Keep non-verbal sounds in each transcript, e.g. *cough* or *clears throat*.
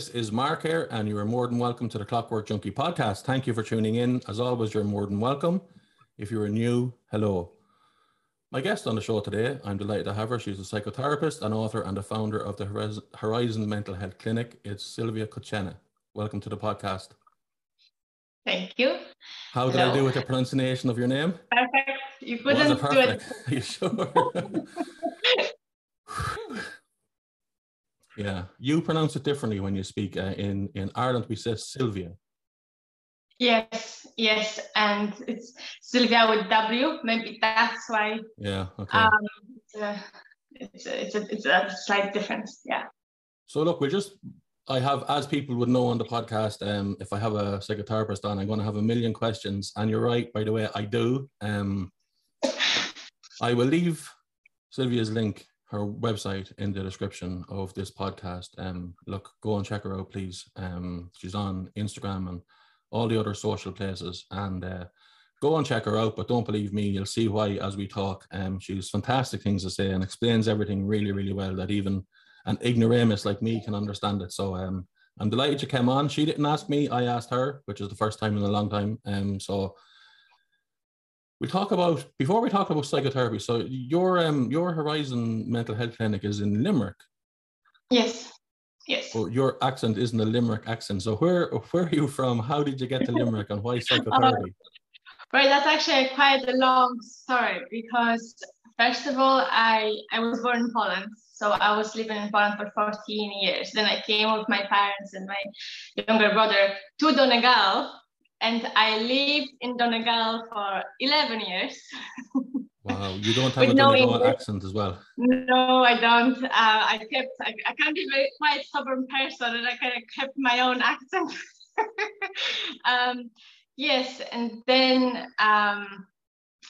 This is Mark here, and you are more than welcome to the Clockwork Junkie podcast. Thank you for tuning in. As always, you're more than welcome. If you're new, hello. My guest on the show today, I'm delighted to have her. She's a psychotherapist, an author, and the founder of the Horizon Mental Health Clinic. It's Sylwia Kuchenna. Welcome to the podcast. Thank you. How did hello. I do with the pronunciation of your name? Perfect. You couldn't it do it. *laughs* Are you sure? *laughs* Yeah, you pronounce it differently when you speak. Uh, in in Ireland, we say Sylvia. Yes, yes, and it's Sylwia with W. Maybe that's why. Yeah. Okay. Um, it's a, it's a, it's a, it's a slight difference. Yeah. So look, we just I have, as people would know on the podcast, um, if I have a psychotherapist on, I'm going to have a million questions. And you're right, by the way, I do. Um, I will leave Sylwia's link her website in the description of this podcast. Um, look, go and check her out, please. Um, she's on Instagram and all the other social places, and uh, go and check her out. But don't believe me; you'll see why as we talk. Um, she's fantastic things to say and explains everything really, really well. That even an ignoramus like me can understand it. So um, I'm delighted you came on. She didn't ask me; I asked her, which is the first time in a long time. Um, so we talk about before we talk about psychotherapy. So your um your Horizon Mental Health Clinic is in Limerick. Yes. Yes. Well, your accent isn't a Limerick accent. So where where are you from? How did you get to Limerick, and why *laughs* psychotherapy? Uh, right, that's actually quite a long story because first of all, I I was born in Poland, so I was living in Poland for 14 years. Then I came with my parents and my younger brother to Donegal, and I lived in Donegal for 11 years. *laughs* wow, you don't have a Donegal accent as well. No, I don't. Uh, I kept, I, I can't be a quite stubborn person and I kind of kept my own accent. *laughs* um, yes, and then um,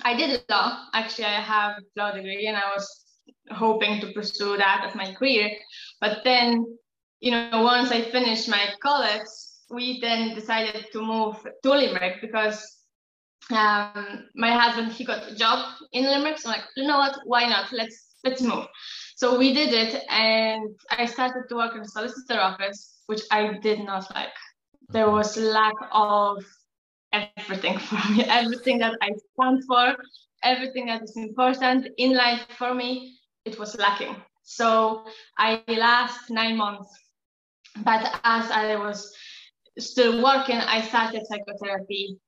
I did law. Actually, I have a law degree and I was hoping to pursue that as my career. But then, you know, once I finished my college, we then decided to move to Limerick because um, my husband he got a job in Limerick. So I'm like, you know what? Why not? Let's let's move. So we did it, and I started to work in the solicitor office, which I did not like. There was lack of everything *laughs* for me, everything that I stand for, everything that is important in life for me, it was lacking. So I last nine months, but as I was still working, I started psychotherapy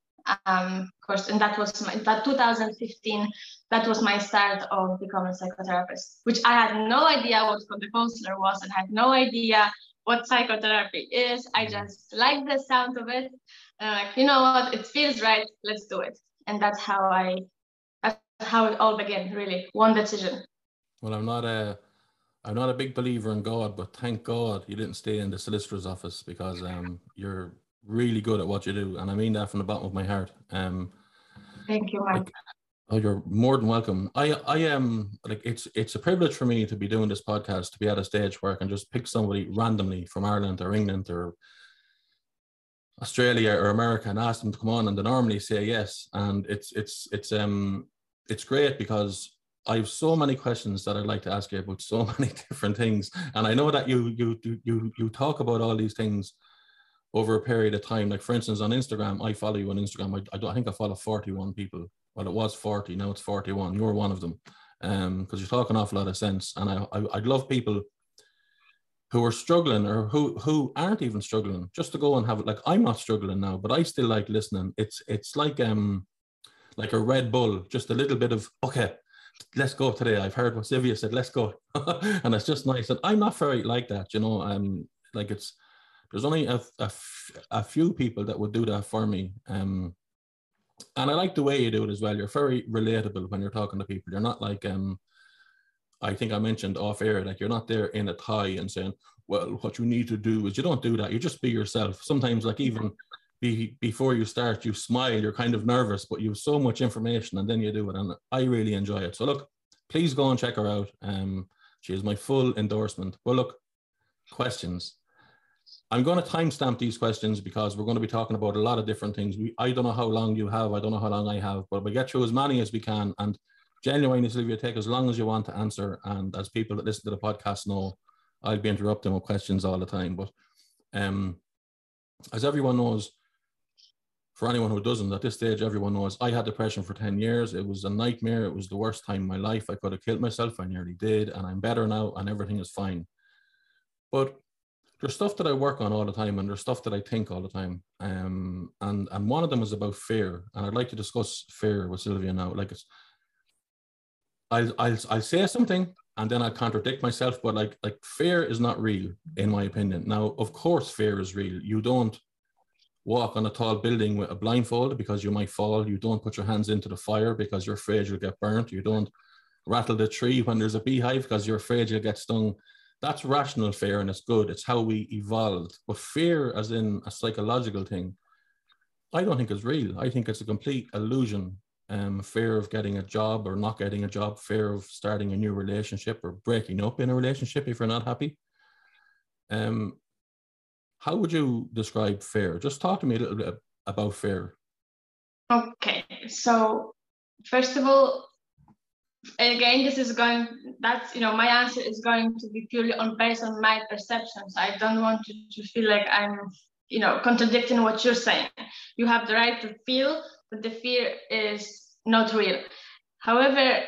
um, course, and that was my, that 2015. That was my start of becoming a psychotherapist, which I had no idea what the counselor was, and had no idea what psychotherapy is. I just liked the sound of it, and I'm like, you know what, it feels right. Let's do it, and that's how I. That's how it all began. Really, one decision. Well, I'm not a I'm not a big believer in God, but thank God you didn't stay in the solicitor's office because um, you're really good at what you do, and I mean that from the bottom of my heart. Um, thank you, Mike. Oh, you're more than welcome. I I am like it's it's a privilege for me to be doing this podcast, to be at a stage where I can just pick somebody randomly from Ireland or England or Australia or America and ask them to come on, and they normally say yes. And it's it's it's um it's great because I have so many questions that I'd like to ask you about so *laughs* many different things, and I know that you you you you talk about all these things over a period of time. Like for instance, on Instagram, I follow you on Instagram. I, I, I think I follow forty-one people. Well, it was forty, now it's forty-one. You're one of them, um, because you talk an awful lot of sense, and I, I I'd love people who are struggling or who who aren't even struggling just to go and have it. Like I'm not struggling now, but I still like listening. It's it's like um like a Red Bull, just a little bit of okay let's go today. I've heard what Sylwia said, let's go. *laughs* and it's just nice. And I'm not very like that, you know. Um, like it's there's only a, a, few people that would do that for me. Um, and I like the way you do it as well. You're very relatable when you're talking to people. You're not like um, I think I mentioned off air, like you're not there in a tie and saying, well, what you need to do is you don't do that. You just be yourself. Sometimes, like even be, before you start, you smile, you're kind of nervous, but you have so much information and then you do it. And I really enjoy it. So look, please go and check her out. Um, she is my full endorsement. Well, look, questions. I'm going to timestamp these questions because we're going to be talking about a lot of different things. We, I don't know how long you have. I don't know how long I have, but we get through as many as we can. And genuinely, Sylwia, take as long as you want to answer. And as people that listen to the podcast know, I'll be interrupting with questions all the time. But um, as everyone knows, for anyone who doesn't, at this stage, everyone knows I had depression for 10 years. It was a nightmare. It was the worst time in my life. I could have killed myself. I nearly did. And I'm better now and everything is fine. But there's stuff that I work on all the time and there's stuff that I think all the time. Um, and, and one of them is about fear. And I'd like to discuss fear with Sylwia now. Like it's, I'll, I'll, I'll say something and then I contradict myself, but like, like fear is not real in my opinion. Now, of course, fear is real. You don't walk on a tall building with a blindfold because you might fall. You don't put your hands into the fire because you're afraid you'll get burnt. You don't rattle the tree when there's a beehive because you're afraid you'll get stung. That's rational fear and it's good. It's how we evolved. But fear, as in a psychological thing, I don't think is real. I think it's a complete illusion. Um, fear of getting a job or not getting a job, fear of starting a new relationship or breaking up in a relationship if you're not happy. Um, how would you describe fear? Just talk to me a little bit about fear. Okay, so first of all, again, this is going. That's you know, my answer is going to be purely on based on my perceptions. I don't want to, to feel like I'm you know contradicting what you're saying. You have the right to feel, but the fear is not real. However,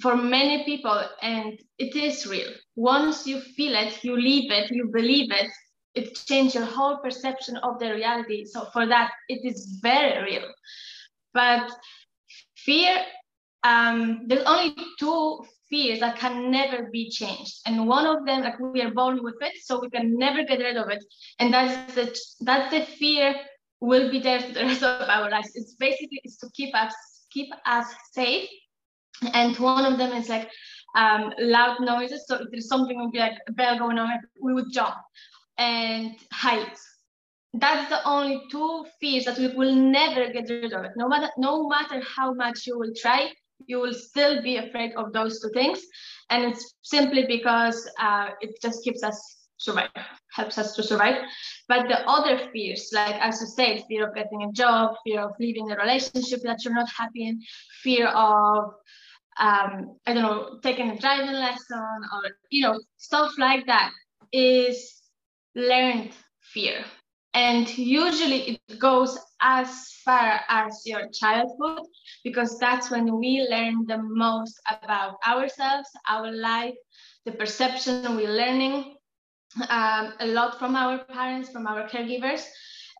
for many people, and it is real. Once you feel it, you live it, you believe it, it changed your whole perception of the reality. So for that, it is very real. But fear, um, there's only two fears that can never be changed. And one of them, like we are born with it, so we can never get rid of it. And that's the that's the fear will be there for the *laughs* rest of our lives. It's basically it's to keep us keep us safe. And one of them is like um, loud noises. So if there's something would be like a bell going on, we would jump and height. That's the only two fears that we will never get rid of. No matter, no matter how much you will try, you will still be afraid of those two things. And it's simply because uh, it just keeps us survive, helps us to survive. But the other fears, like as you said, fear of getting a job, fear of leaving a relationship that you're not happy in, fear of um, I don't know, taking a driving lesson or you know, stuff like that is learned fear. And usually it goes as far as your childhood, because that's when we learn the most about ourselves, our life, the perception we're learning um, a lot from our parents, from our caregivers.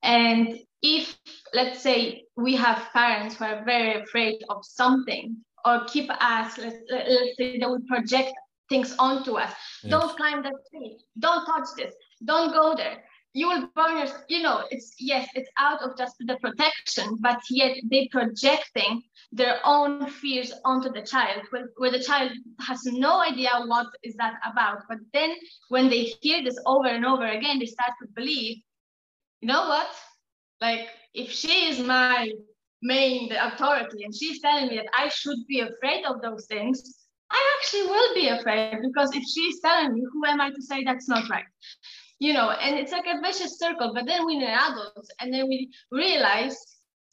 And if, let's say, we have parents who are very afraid of something or keep us, let's, let's say they would project things onto us. Yes. Don't climb that tree. Don't touch this don't go there. You will burn your you know it's yes it's out of just the protection but yet they projecting their own fears onto the child where, where the child has no idea what is that about. But then when they hear this over and over again they start to believe you know what? Like if she is my main authority and she's telling me that i should be afraid of those things i actually will be afraid because if she's telling me who am i to say that's not right you know, and it's like a vicious circle. But then we're adults, and then we realize,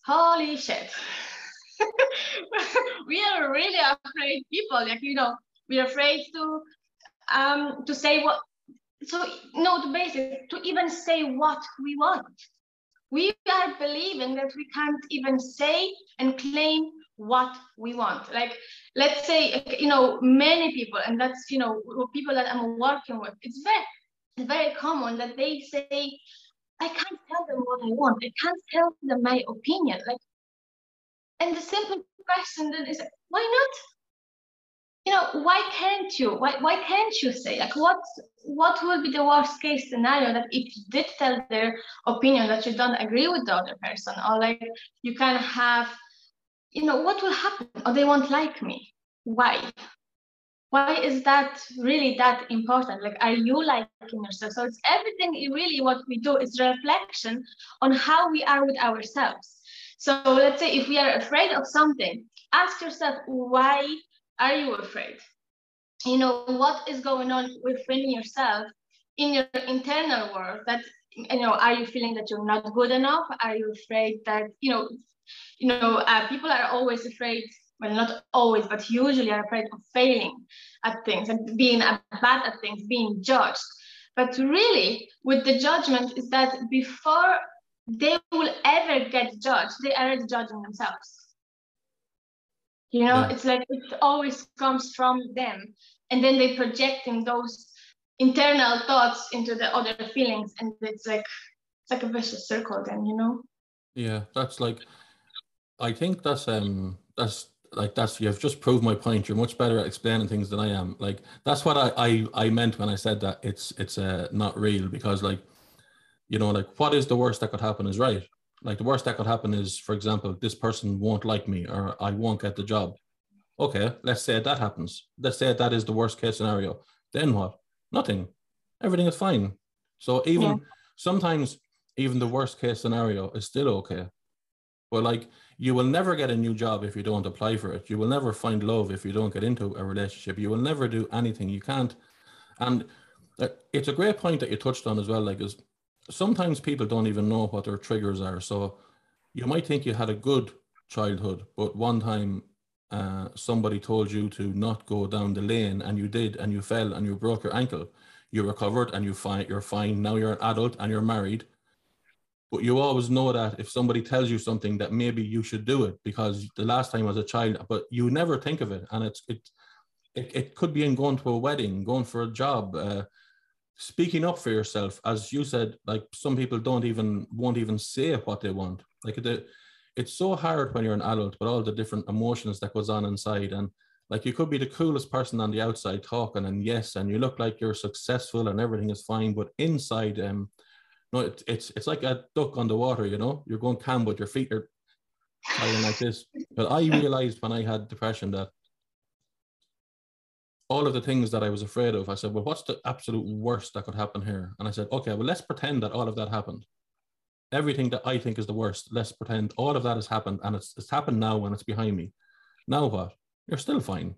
holy shit, *laughs* we are really afraid people. Like you know, we're afraid to um to say what. So no, to basic to even say what we want. We are believing that we can't even say and claim what we want. Like, let's say, you know, many people, and that's, you know, people that I'm working with, it's very, it's very common that they say, I can't tell them what I want. I can't tell them my opinion. Like, and the simple question then is, why not? You know, why can't you? Why, why can't you say like what what would be the worst case scenario that if you did tell their opinion that you don't agree with the other person or like you can have, you know, what will happen? Or they won't like me. Why? Why is that really that important? Like are you liking yourself? So it's everything really what we do is reflection on how we are with ourselves. So let's say if we are afraid of something ask yourself why are you afraid? You know what is going on within yourself in your internal world that you know are you feeling that you're not good enough? Are you afraid that you know you know uh, people are always afraid well, not always, but usually are afraid of failing at things and being bad at things, being judged. But really, with the judgment, is that before they will ever get judged, they are already judging themselves. You know, yeah. it's like it always comes from them. And then they projecting those internal thoughts into the other feelings. And it's like it's like a vicious circle then, you know? Yeah, that's like I think that's um that's like that's you've just proved my point. You're much better at explaining things than I am. Like that's what I I, I meant when I said that it's it's uh, not real because like you know like what is the worst that could happen is right. Like the worst that could happen is, for example, this person won't like me or I won't get the job. Okay, let's say that happens. Let's say that is the worst case scenario. Then what? Nothing. Everything is fine. So even yeah. sometimes even the worst case scenario is still okay. But like you will never get a new job if you don't apply for it. You will never find love if you don't get into a relationship. You will never do anything. You can't. And uh, it's a great point that you touched on as well. Like, is sometimes people don't even know what their triggers are. So you might think you had a good childhood, but one time uh, somebody told you to not go down the lane and you did, and you fell and you broke your ankle. You recovered and you fine. You're fine now. You're an adult and you're married but you always know that if somebody tells you something that maybe you should do it because the last time as a child but you never think of it. And it's it it, it could be in going to a wedding going for a job uh, speaking up for yourself. As you said like some people don't even won't even say what they want. Like it, it's so hard when you're an adult but all the different emotions that goes on inside. And like you could be the coolest person on the outside talking and yes and you look like you're successful and everything is fine but inside um no, it, it's it's like a duck on the water. You know, you're going calm, but your feet are flying like this. But I realized when I had depression that all of the things that I was afraid of, I said, well, what's the absolute worst that could happen here? And I said, okay, well, let's pretend that all of that happened. Everything that I think is the worst, let's pretend all of that has happened and it's, it's happened now and it's behind me. Now what? You're still fine.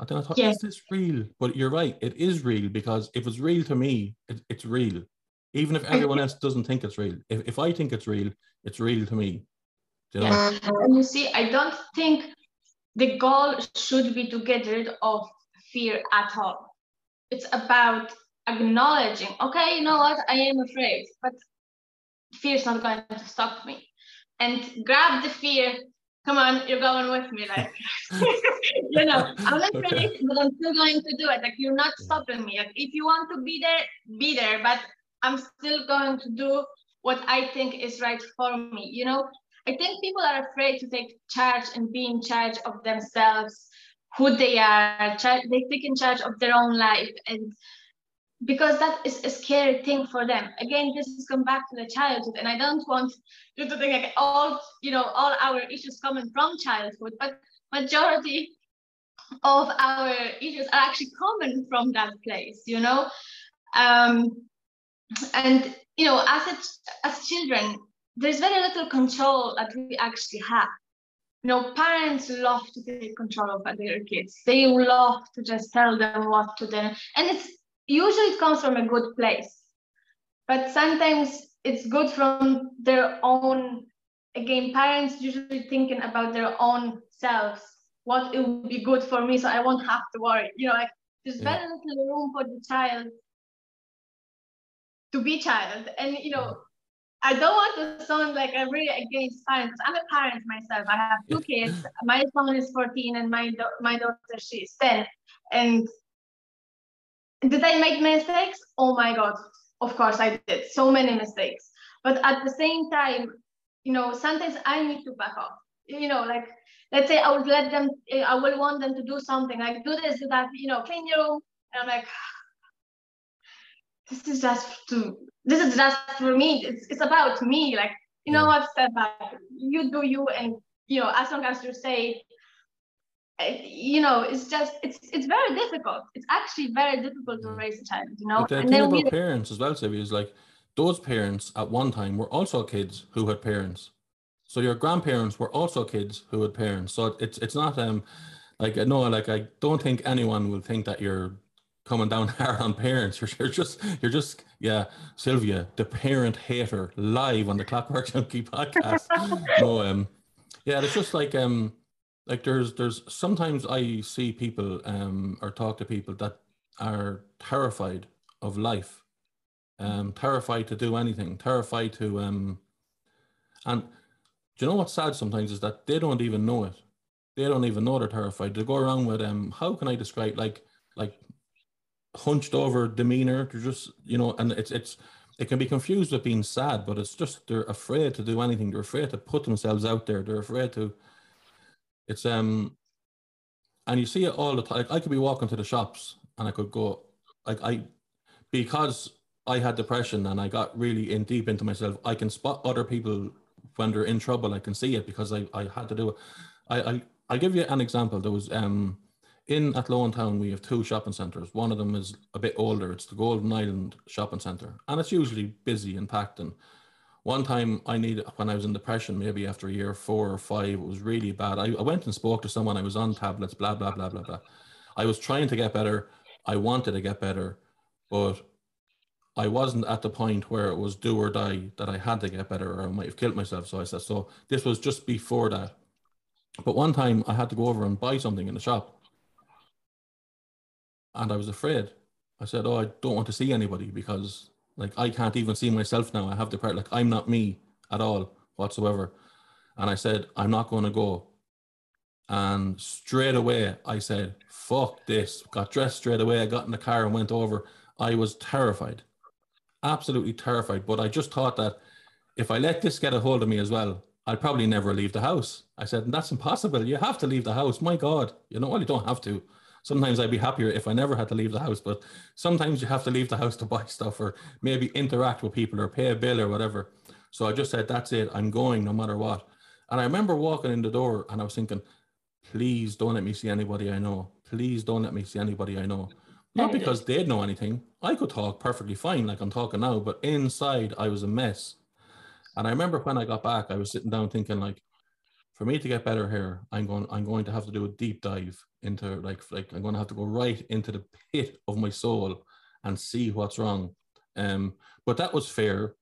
And then I thought, yeah. is this real? But you're right, it is real because if it's real to me, it, it's real even if mm-hmm. everyone else doesn't think it's real. If, if I think it's real, it's real to me. You know? Yeah. Uh-huh. And you see, I don't think the goal should be to get rid of fear at all. It's about acknowledging, okay, you know what, I am afraid, but fear is not going to stop me. And grab the fear. Come on, you're going with me. Like, *laughs* you know, I'm afraid, okay. but I'm still going to do it. Like, you're not stopping me. Like, if you want to be there, be there. But I'm still going to do what I think is right for me. You know, I think people are afraid to take charge and be in charge of themselves, who they are. They take in charge of their own life, and because that is a scary thing for them. Again, this is come back to the childhood, and I don't want you to think like all you know all our issues coming from childhood, but majority of our issues are actually coming from that place. You know. Um, and you know as it, as children there's very little control that we actually have. You know parents love to take control of their kids. They love to just tell them what to do. And it's usually it comes from a good place. But sometimes it's good from their own again parents usually thinking about their own selves. What it would be good for me so i won't have to worry. You know like there's very little room for the child to be child. And you know, I don't want to sound like I'm really against parents. I'm a parent myself. I have two kids. My son is 14 and my do- my daughter she's 10. And did I make mistakes? Oh my god. Of course I did. So many mistakes. But at the same time, you know, sometimes I need to back off. You know, like let's say I would let them, I will want them to do something like do this, do that, you know, clean your room. And I'm like, this is just to this is just for me. It's, it's about me like you know what step back you do you and you know as long as you say eh, you know it's just it's it's very difficult. It's actually very difficult to raise a child you know? But the and thing about we, parents as well Sylwia, is like those parents at one time were also kids who had parents. So your grandparents were also kids who had parents. So it's it's not um like no like i don't think anyone will think that you're coming down *laughs* hard on parents. You're, you're, just, you're just, yeah, Sylwia, the parent hater, live on the Clockwork Junkie podcast. *laughs* no, um, yeah, it's just like, um, like there's there's sometimes I see people um or talk to people that are terrified of life, um terrified to do anything, terrified to um and do you know what's sad sometimes is that they don't even know it. They don't even know they're terrified. They go around with um how can I describe like like hunched over demeanor. They're just you know, and it's it's it can be confused with being sad, but it's just they're afraid to do anything. They're afraid to put themselves out there. They're afraid to. It's um, and you see it all the time. Like I could be walking to the shops and I could go, like I, because I had depression and I got really in deep into myself. I can spot other people when they're in trouble. I can see it because I I had to do it. I I I'll give you an example. There was um in Athlone Town, we have two shopping centres. One of them is a bit older. It's the Golden Island Shopping Centre, and it's usually busy and packed. And one time, I needed when I was in depression, maybe after a year four or five, it was really bad. I, I went and spoke to someone. I was on tablets, blah blah blah blah blah. I was trying to get better. I wanted to get better, but I wasn't at the point where it was do or die that I had to get better, or I might have killed myself. So I said, so this was just before that. But one time, I had to go over and buy something in the shop and I was afraid. I said, "Oh, I don't want to see anybody because like I can't even see myself now. I have the part like I'm not me at all whatsoever." And I said, "I'm not going to go." And straight away, I said, "Fuck this!" Got dressed straight away. I got in the car and went over. I was terrified, absolutely terrified. But I just thought that if I let this get a hold of me as well, I'll probably never leave the house. I said, "That's impossible. You have to leave the house. My God, you know, well, you don't have to." Sometimes I'd be happier if I never had to leave the house, but sometimes you have to leave the house *laughs* to buy stuff or maybe interact with people or pay a bill or whatever. So I just said, that's it. I'm going no matter what. And I remember walking in the door and I was thinking, please don't let me see anybody I know. Please don't let me see anybody I know. Not because they'd know anything. I could talk perfectly fine, like I'm talking now, but inside I was a mess. And I remember when I got back, I was sitting down thinking, like, for me to get better here, I'm going I'm going to have to do a deep dive into like like I'm to have to go right into the *laughs* pit of my soul and see what's wrong. Um, but that was fair,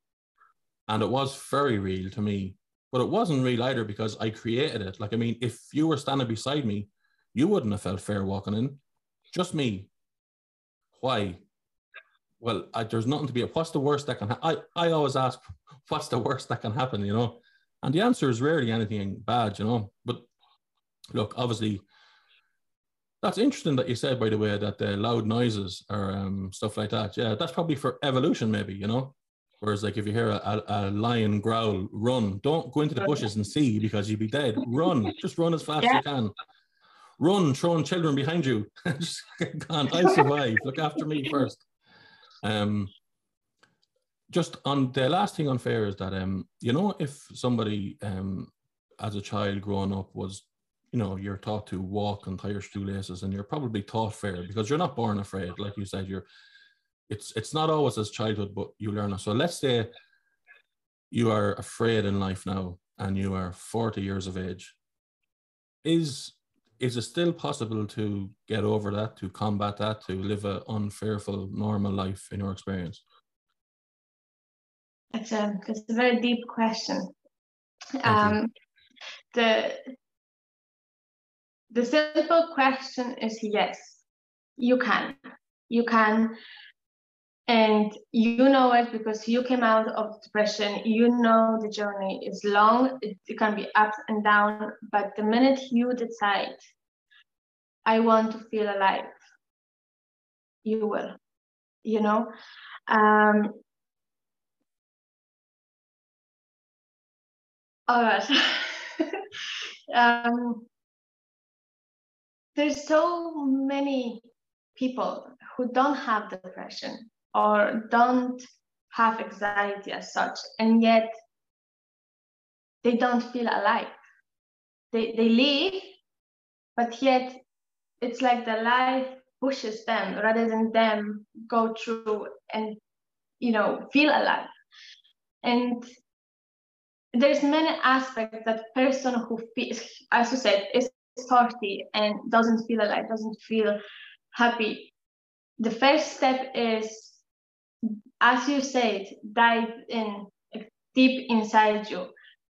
and it was very real to me. But it wasn't real either because I created it. Like I mean, if you were standing beside me, you wouldn't have felt fair walking in. Just me. Why? Well, I, there's nothing to be. What's the worst that can? Ha- I I always ask, *laughs* what's the worst that can happen? You know and the answer is rarely anything bad, you know. But look, obviously, that's interesting that you said, by the way, that the loud noises or um, stuff like that. Yeah, that's probably for evolution, maybe, you know. Whereas, like, if you hear a, a, lion growl, run. Don't go into the bushes and see because you'd be dead. Run. Just run as fast yeah. as you can. Run, throwing children behind you. *laughs* Just gone. I'll survive. Look after me first. Um, just on the last thing on fair is that um you know if somebody um as a child growing up was you know you're taught to walk and tie your shoelaces and you're probably taught fair because you're not born afraid. Like you said you're it's it's not always as childhood but you learn it. So let's say you are afraid in life now and you are 40 years of age. Is is it still possible to get over that to combat that to live a unfearful normal life in your experience? It's a, it's a very deep question. Um, the, the simple question is yes, you can. You can. And you know it because you came out of depression. You know the journey is long, it, can be up and down. But the minute you decide, I want to feel alive, you will. You know, um, All right. *laughs* um, there's so many people who don't have depression or don't have anxiety as such, and yet they don't feel alive. They, they live, but yet it's like the life pushes them rather than them go through and you know feel alive. And there's many aspects that person who feels, as you said, is 40 and doesn't feel alive, doesn't feel happy. The first step is, as you said, dive in deep inside you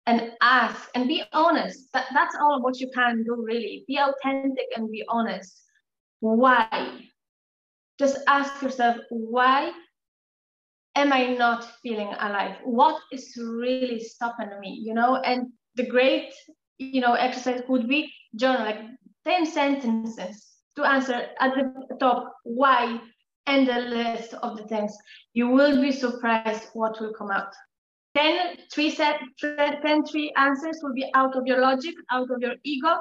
and ask and be honest. That, that's all what you can do, really. Be authentic and be honest. Why? Just ask yourself, why am I not feeling alive? What is really stopping me? You know, and the great, you know, exercise could be journal, like 10 sentences to answer at the top why and the list of the things. You will be surprised what will come out. 10, three set, 10 three answers will be out of your logic, out of your ego.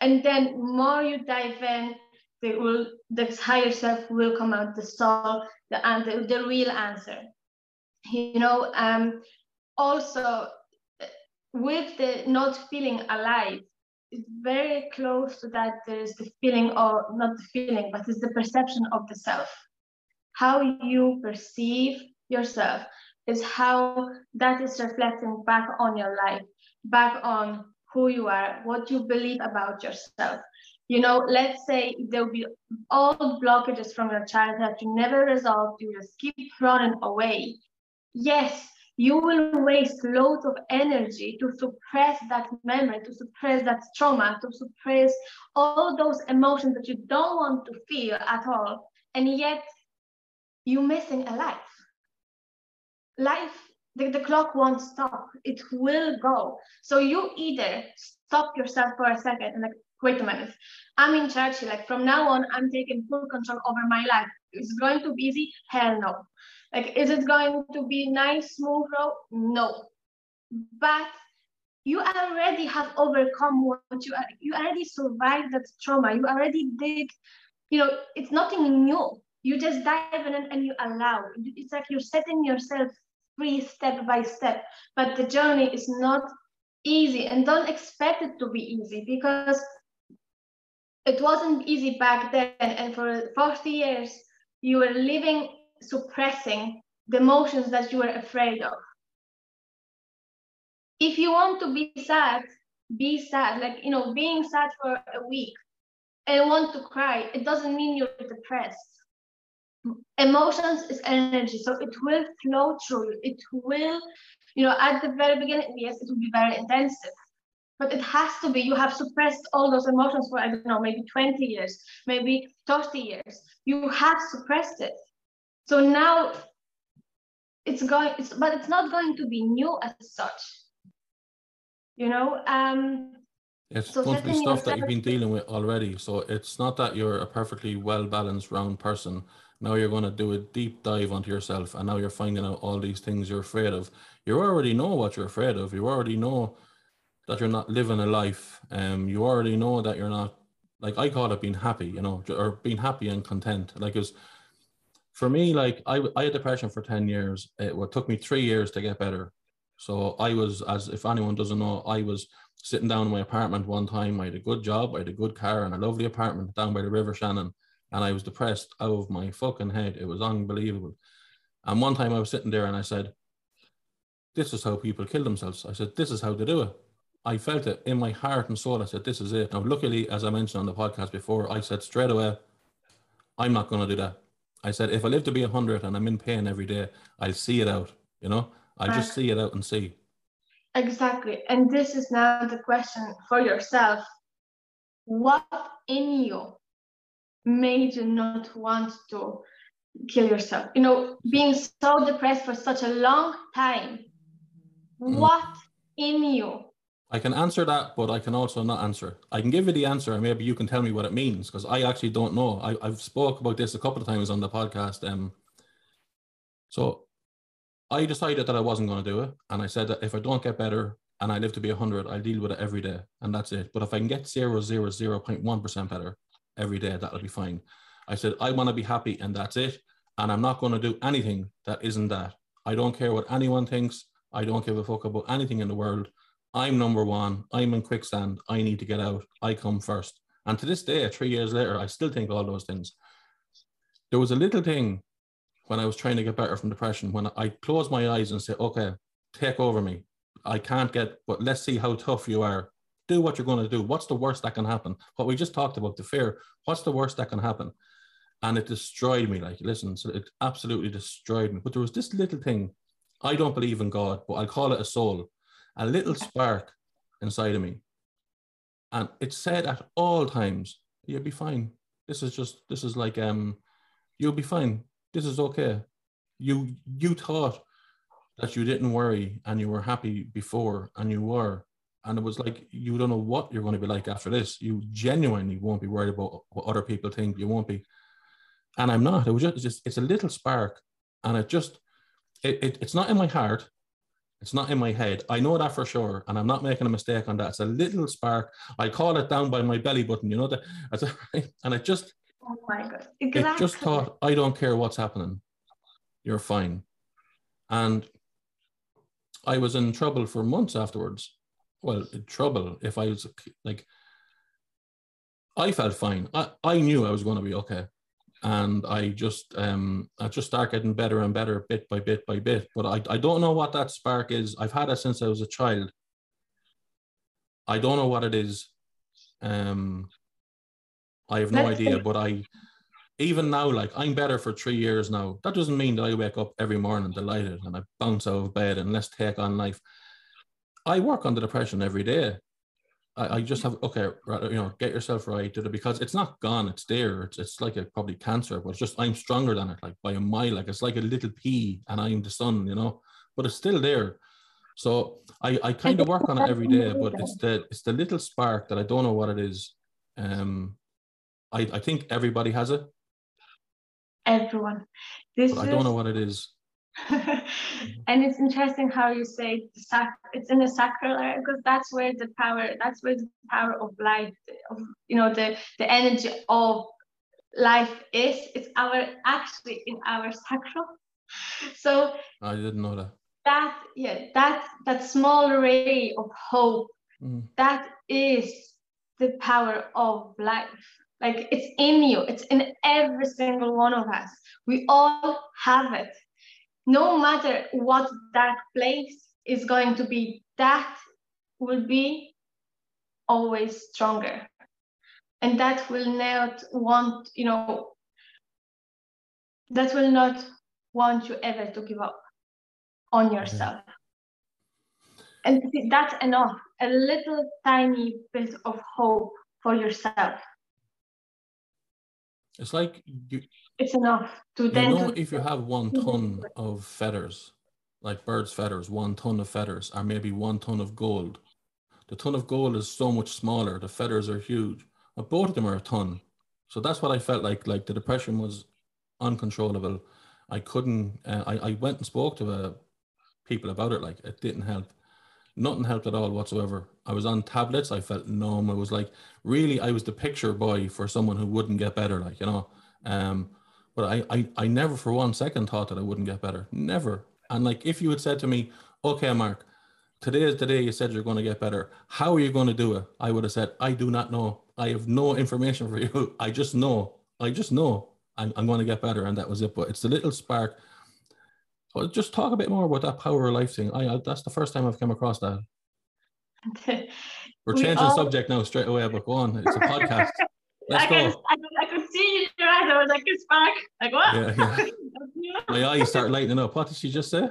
And then more you dive in, the, will, the higher self will come out, the soul, the, answer, the real answer. You know, um, also with the not feeling alive, it's very close to that there's the feeling or not the feeling, but it's the perception of the self. How you perceive yourself is how that is reflecting back on your life, back on who you are, what you believe about yourself. You know, let's say there will be all blockages from your childhood that you never resolved, you just keep running away. Yes, you will waste loads of energy to suppress that memory, to suppress that trauma, to suppress all those emotions that you don't want to feel at all. And yet you're missing a life. Life, the, the clock won't stop. It will go. So you either stop yourself for a second and like, wait a minute, I'm in charge. Like from now on, I'm taking full control over my life. Is it going to be easy? Hell no. Like, is it going to be nice, smooth road? No. But you already have overcome what you are, you already survived that trauma. You already did, you know, it's nothing new. You just dive in and you allow. It's like you're setting yourself free step by step. But the journey is not easy and don't expect it to be easy because it wasn't easy back then. And for 40 years, you were living suppressing the emotions that you are afraid of. If you want to be sad, be sad. Like, you know, being sad for a week and want to cry, it doesn't mean you're depressed. Emotions is energy, so it will flow through you. It will, you know, at the very beginning, yes, it will be very intensive, but it has to be. You have suppressed all those emotions for, I don't know, maybe 20 years, maybe 30 years. You have suppressed it. So now it's going, it's, but it's not going to be new as such. You know, um, it's so going to be stuff that you've been dealing with already. So it's not that you're a perfectly well balanced, round person. Now you're going to do a deep dive onto yourself, and now you're finding out all these things you're afraid of. You already know what you're afraid of. You already know that you're not living a life. Um, you already know that you're not like I call it being happy, you know, or being happy and content. Like it's for me, like I, I had depression for 10 years. It what took me three years to get better. So I was, as if anyone doesn't know, I was sitting down in my apartment one time. I had a good job, I had a good car, and a lovely apartment down by the River Shannon. And I was depressed out of my fucking head. It was unbelievable. And one time I was sitting there and I said, This is how people kill themselves. I said, This is how they do it. I felt it in my heart and soul. I said, This is it. Now, luckily, as I mentioned on the podcast before, I said straight away, I'm not going to do that. I said, if I live to be 100 and I'm in pain every day, I'll see it out, you know? I'll just see it out and see. Exactly. And this is now the question for yourself. What in you made you not want to kill yourself? You know, being so depressed for such a long time. Mm. What in you I can answer that, but I can also not answer. I can give you the answer, and maybe you can tell me what it means because I actually don't know. I, I've spoke about this a couple of times on the podcast. Um, so I decided that I wasn't going to do it, and I said that if I don't get better and I live to be hundred, I'll deal with it every day, and that's it. But if I can get zero zero zero point one percent better every day, that'll be fine. I said I want to be happy, and that's it. And I'm not going to do anything that isn't that. I don't care what anyone thinks. I don't give a fuck about anything in the world. I'm number one. I'm in quicksand. I need to get out. I come first. And to this day, three years later, I still think all those things. There was a little thing when I was trying to get better from depression when I closed my eyes and said, okay, take over me. I can't get, but let's see how tough you are. Do what you're going to do. What's the worst that can happen? What we just talked about, the fear. What's the worst that can happen? And it destroyed me. Like, listen, so it absolutely destroyed me. But there was this little thing. I don't believe in God, but I'll call it a soul a little spark inside of me. And it said at all times, you'll be fine. This is just, this is like, um, you'll be fine. This is okay. You, you thought that you didn't worry and you were happy before and you were. And it was like, you don't know what you're going to be like after this. You genuinely won't be worried about what other people think. You won't be. And I'm not. It was just, it's, just, it's a little spark. And it just, it, it, it's not in my heart. It's not in my head. I know that for sure. And I'm not making a mistake on that. It's a little spark. I call it down by my belly button, you know, that, *laughs* and I just, oh my God. Exactly. it just thought, I don't care what's happening. You're fine. And I was in trouble for months afterwards. Well, trouble if I was like, I felt fine. I, I knew I was going to be okay. And I just um I just start getting better and better bit by bit by bit. But I, I don't know what that spark is. I've had it since I was a child. I don't know what it is. Um I have no idea, but I even now, like I'm better for three years now. That doesn't mean that I wake up every morning delighted and I bounce out of bed and let's take on life. I work on the depression every day. I, I just have okay, right, you know, get yourself right because it's not gone, it's there. It's, it's like a probably cancer, but it's just I'm stronger than it, like by a mile. Like it's like a little pea and I'm the sun, you know, but it's still there. So I, I kind of work on it every day, *laughs* but it's the it's the little spark that I don't know what it is. Um I, I think everybody has it everyone. This I don't know what it is. *laughs* and it's interesting how you say it's in the sacral area because that's where the power that's where the power of life of you know the the energy of life is it's our actually in our sacral so i didn't know that that yeah that that small ray of hope mm. that is the power of life like it's in you, it's in every single one of us. We all have it. No matter what that place is going to be, that will be always stronger. And that will not want, you know, that will not want you ever to give up on mm-hmm. yourself. And that's enough. A little tiny bit of hope for yourself it's like you. It's enough to you then. know, if you have one *laughs* ton of feathers, like birds' feathers, one ton of feathers, or maybe one ton of gold. The ton of gold is so much smaller. The feathers are huge. But both of them are a ton. So that's what I felt like. Like the depression was uncontrollable. I couldn't. Uh, I I went and spoke to uh, people about it. Like it didn't help. Nothing helped at all whatsoever. I was on tablets. I felt numb. I was like, really, I was the picture boy for someone who wouldn't get better. Like you know, um, but I, I, I never for one second thought that I wouldn't get better. Never. And like, if you had said to me, okay, Mark, today is the day you said you're going to get better. How are you going to do it? I would have said, I do not know. I have no information for you. *laughs* I just know. I just know I'm, I'm going to get better. And that was it. But it's the little spark just talk a bit more about that power of life thing. I, I that's the first time I've come across that. *laughs* We're changing we all... subject now straight away, but go on. It's a *laughs* podcast. Let's I go. Can, I, I could see your eyes. I was like, it's back. Like what? Yeah, yeah. *laughs* My eyes start lighting up. What did she just say?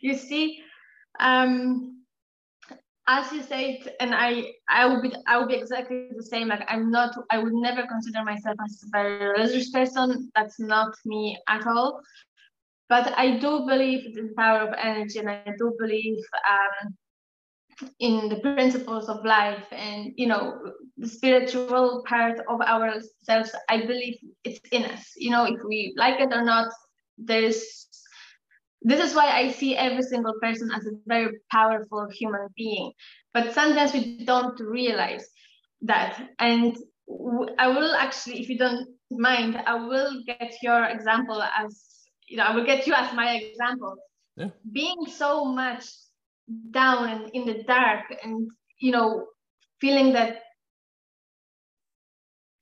you see, um, as you said, and I, I will be, I will be exactly the same. Like I'm not, I would never consider myself as a very religious person. That's not me at all. But I do believe in the power of energy, and I do believe um, in the principles of life, and you know the spiritual part of ourselves. I believe it's in us. You know, if we like it or not, there's. This is why I see every single person as a very powerful human being. But sometimes we don't realize that, and I will actually, if you don't mind, I will get your example as you know, I will get you as my example. Yeah. Being so much down and in the dark and, you know, feeling that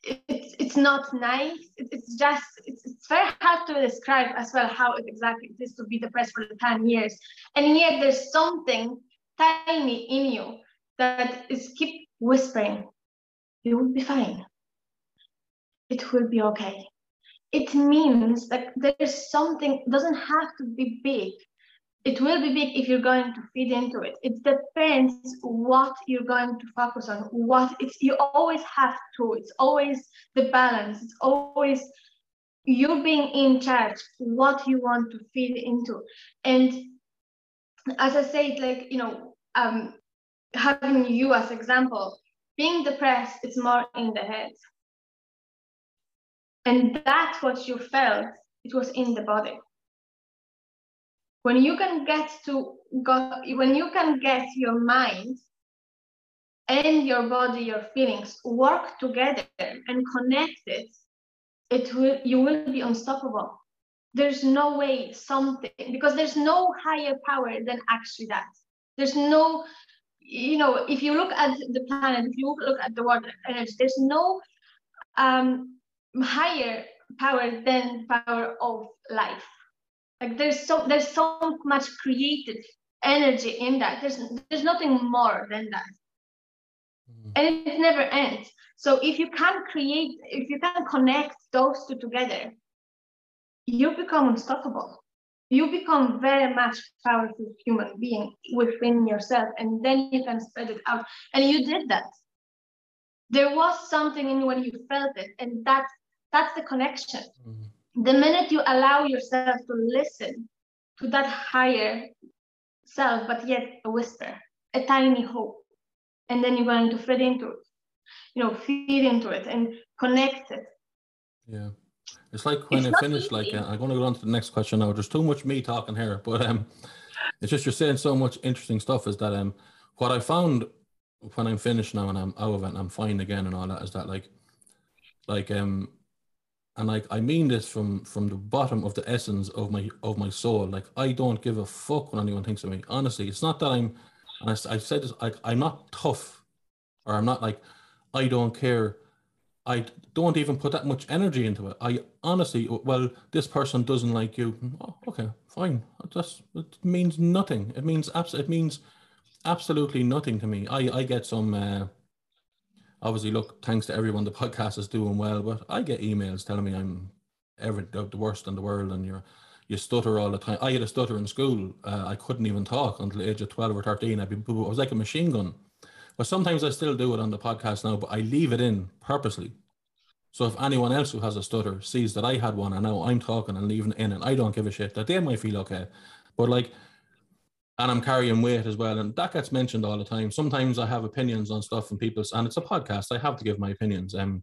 it's, it's not nice. It's just, it's, it's very hard to describe as well how exactly it is to be depressed for the 10 years. And yet there's something tiny in you that is keep whispering, you will be fine. It will be okay it means that there's something doesn't have to be big it will be big if you're going to feed into it. It depends what you're going to focus on. What it's you always have to. It's always the balance. It's always you being in charge. What you want to feed into, and as I said, like you know, um, having you as example, being depressed, it's more in the head, and that's what you felt. It was in the body when you can get to go when you can get your mind and your body your feelings work together and connect it it will you will be unstoppable there's no way something because there's no higher power than actually that there's no you know if you look at the planet if you look at the world energy there's no um, higher power than power of life like there's so there's so much creative energy in that. There's there's nothing more than that. Mm-hmm. And it never ends. So if you can create, if you can connect those two together, you become unstoppable. You become very much powerful human being within yourself, and then you can spread it out. And you did that. There was something in you when you felt it, and that that's the connection. Mm-hmm the minute you allow yourself to listen to that higher self, but yet a whisper, a tiny hope, and then you're going to feed into it, you know, feed into it and connect it. Yeah. It's like when it's I finish, like uh, I'm going to go on to the next question now. There's too much me talking here, but um, it's just you're saying so much interesting stuff. Is that um, what I found when I'm finished now and I'm out of it and I'm fine again and all that is that like, like um, and like I mean this from from the bottom of the essence of my of my soul. Like I don't give a fuck when anyone thinks of me. Honestly, it's not that I'm. And I, I said this. Like I'm not tough, or I'm not like I don't care. I don't even put that much energy into it. I honestly, well, this person doesn't like you. Oh, okay, fine. That's it means nothing. It means abs- It means absolutely nothing to me. I I get some. Uh, obviously, look, thanks to everyone, the podcast is doing well. But I get emails telling me I'm every the, worst in the world, and you're you stutter all the time. I had a stutter in school. Uh, I couldn't even talk until the age of twelve or thirteen. I'd be, I was like a machine gun. But sometimes I still do it on the podcast now, but I leave it in purposely. So if anyone else who has a stutter sees that I had one and now I'm talking and leaving it in and I don't give a shit, that they might feel okay. But like and I'm carrying weight as well. And that gets mentioned all the time. Sometimes I have opinions on stuff and people, and it's a podcast. I have to give my opinions. Um,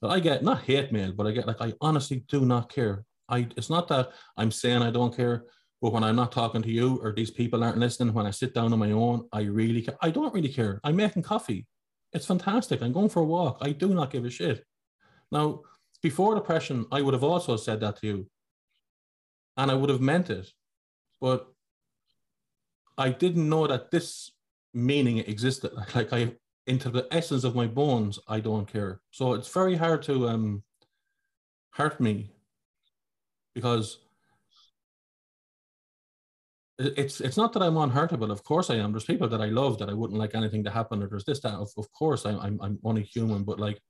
but I get not hate mail, but I get like I honestly do not care. I it's not that I'm saying I don't care, but when I'm not talking to you or these people aren't listening, when I sit down on my own, I really care. I don't really care. I'm making coffee. It's fantastic. I'm going for a walk. I do not give a shit. Now, before depression, I would have also said that to you, and I would have meant it, but I didn't know that this meaning existed. *laughs* Like I, into the essence of my bones, I don't care. So it's very hard to um, hurt me because it's it's not that I'm unhurtable. Of course I am. There's people that I love that I wouldn't like anything to happen, or there's this that. Of, of course I'm, I'm I'm only human, but like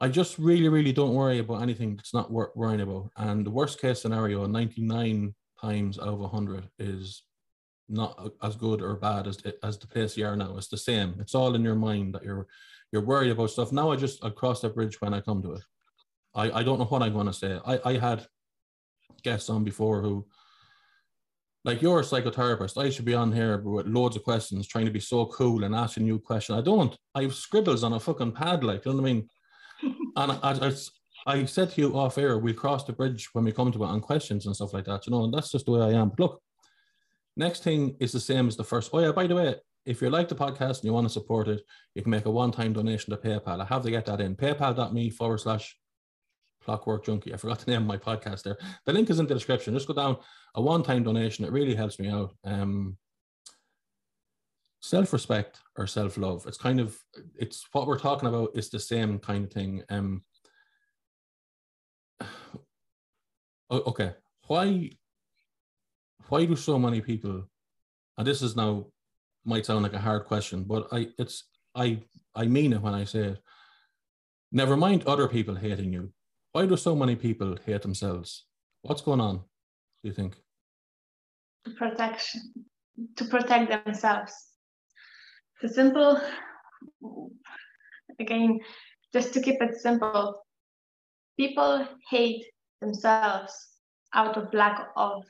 I just really really don't worry about anything that's not worth worrying about. And the worst case scenario, 99 times out of 100 is not as good or bad as as the place you are now. It's the same. It's all in your mind that you're you're worried about stuff. Now I just I cross that bridge when I come to it. I I don't know what I'm going to say. I I had guests on before who like you're a psychotherapist. I should be on here with loads of questions, trying to be so cool and asking you questions. I don't. I have scribbles on a fucking pad, like you know what I mean. *laughs* and I, I, I said to you off air, we'll cross the bridge when we come to it on questions and stuff like that, you know, and that's just the way I am. But look, next thing is the same as the first. Oh, yeah, by the way, if you like the podcast and you want to support it, you can make a one time donation to PayPal. I have to get that in paypal.me forward slash clockwork junkie. I forgot the name of my podcast there. The link is in the description. Just go down a one time donation. It really helps me out. Um, self respect or self love. It's kind of, it's what we're talking about is the same kind of thing. Um, *sighs* Oh, okay, why why do so many people? And this is now might sound like a hard question, but I it's I I mean it when I say it. Never mind other people hating you. Why do so many people hate themselves? What's going on? Do you think? protection to protect themselves. The simple again, just to keep it simple, people hate themselves out of lack of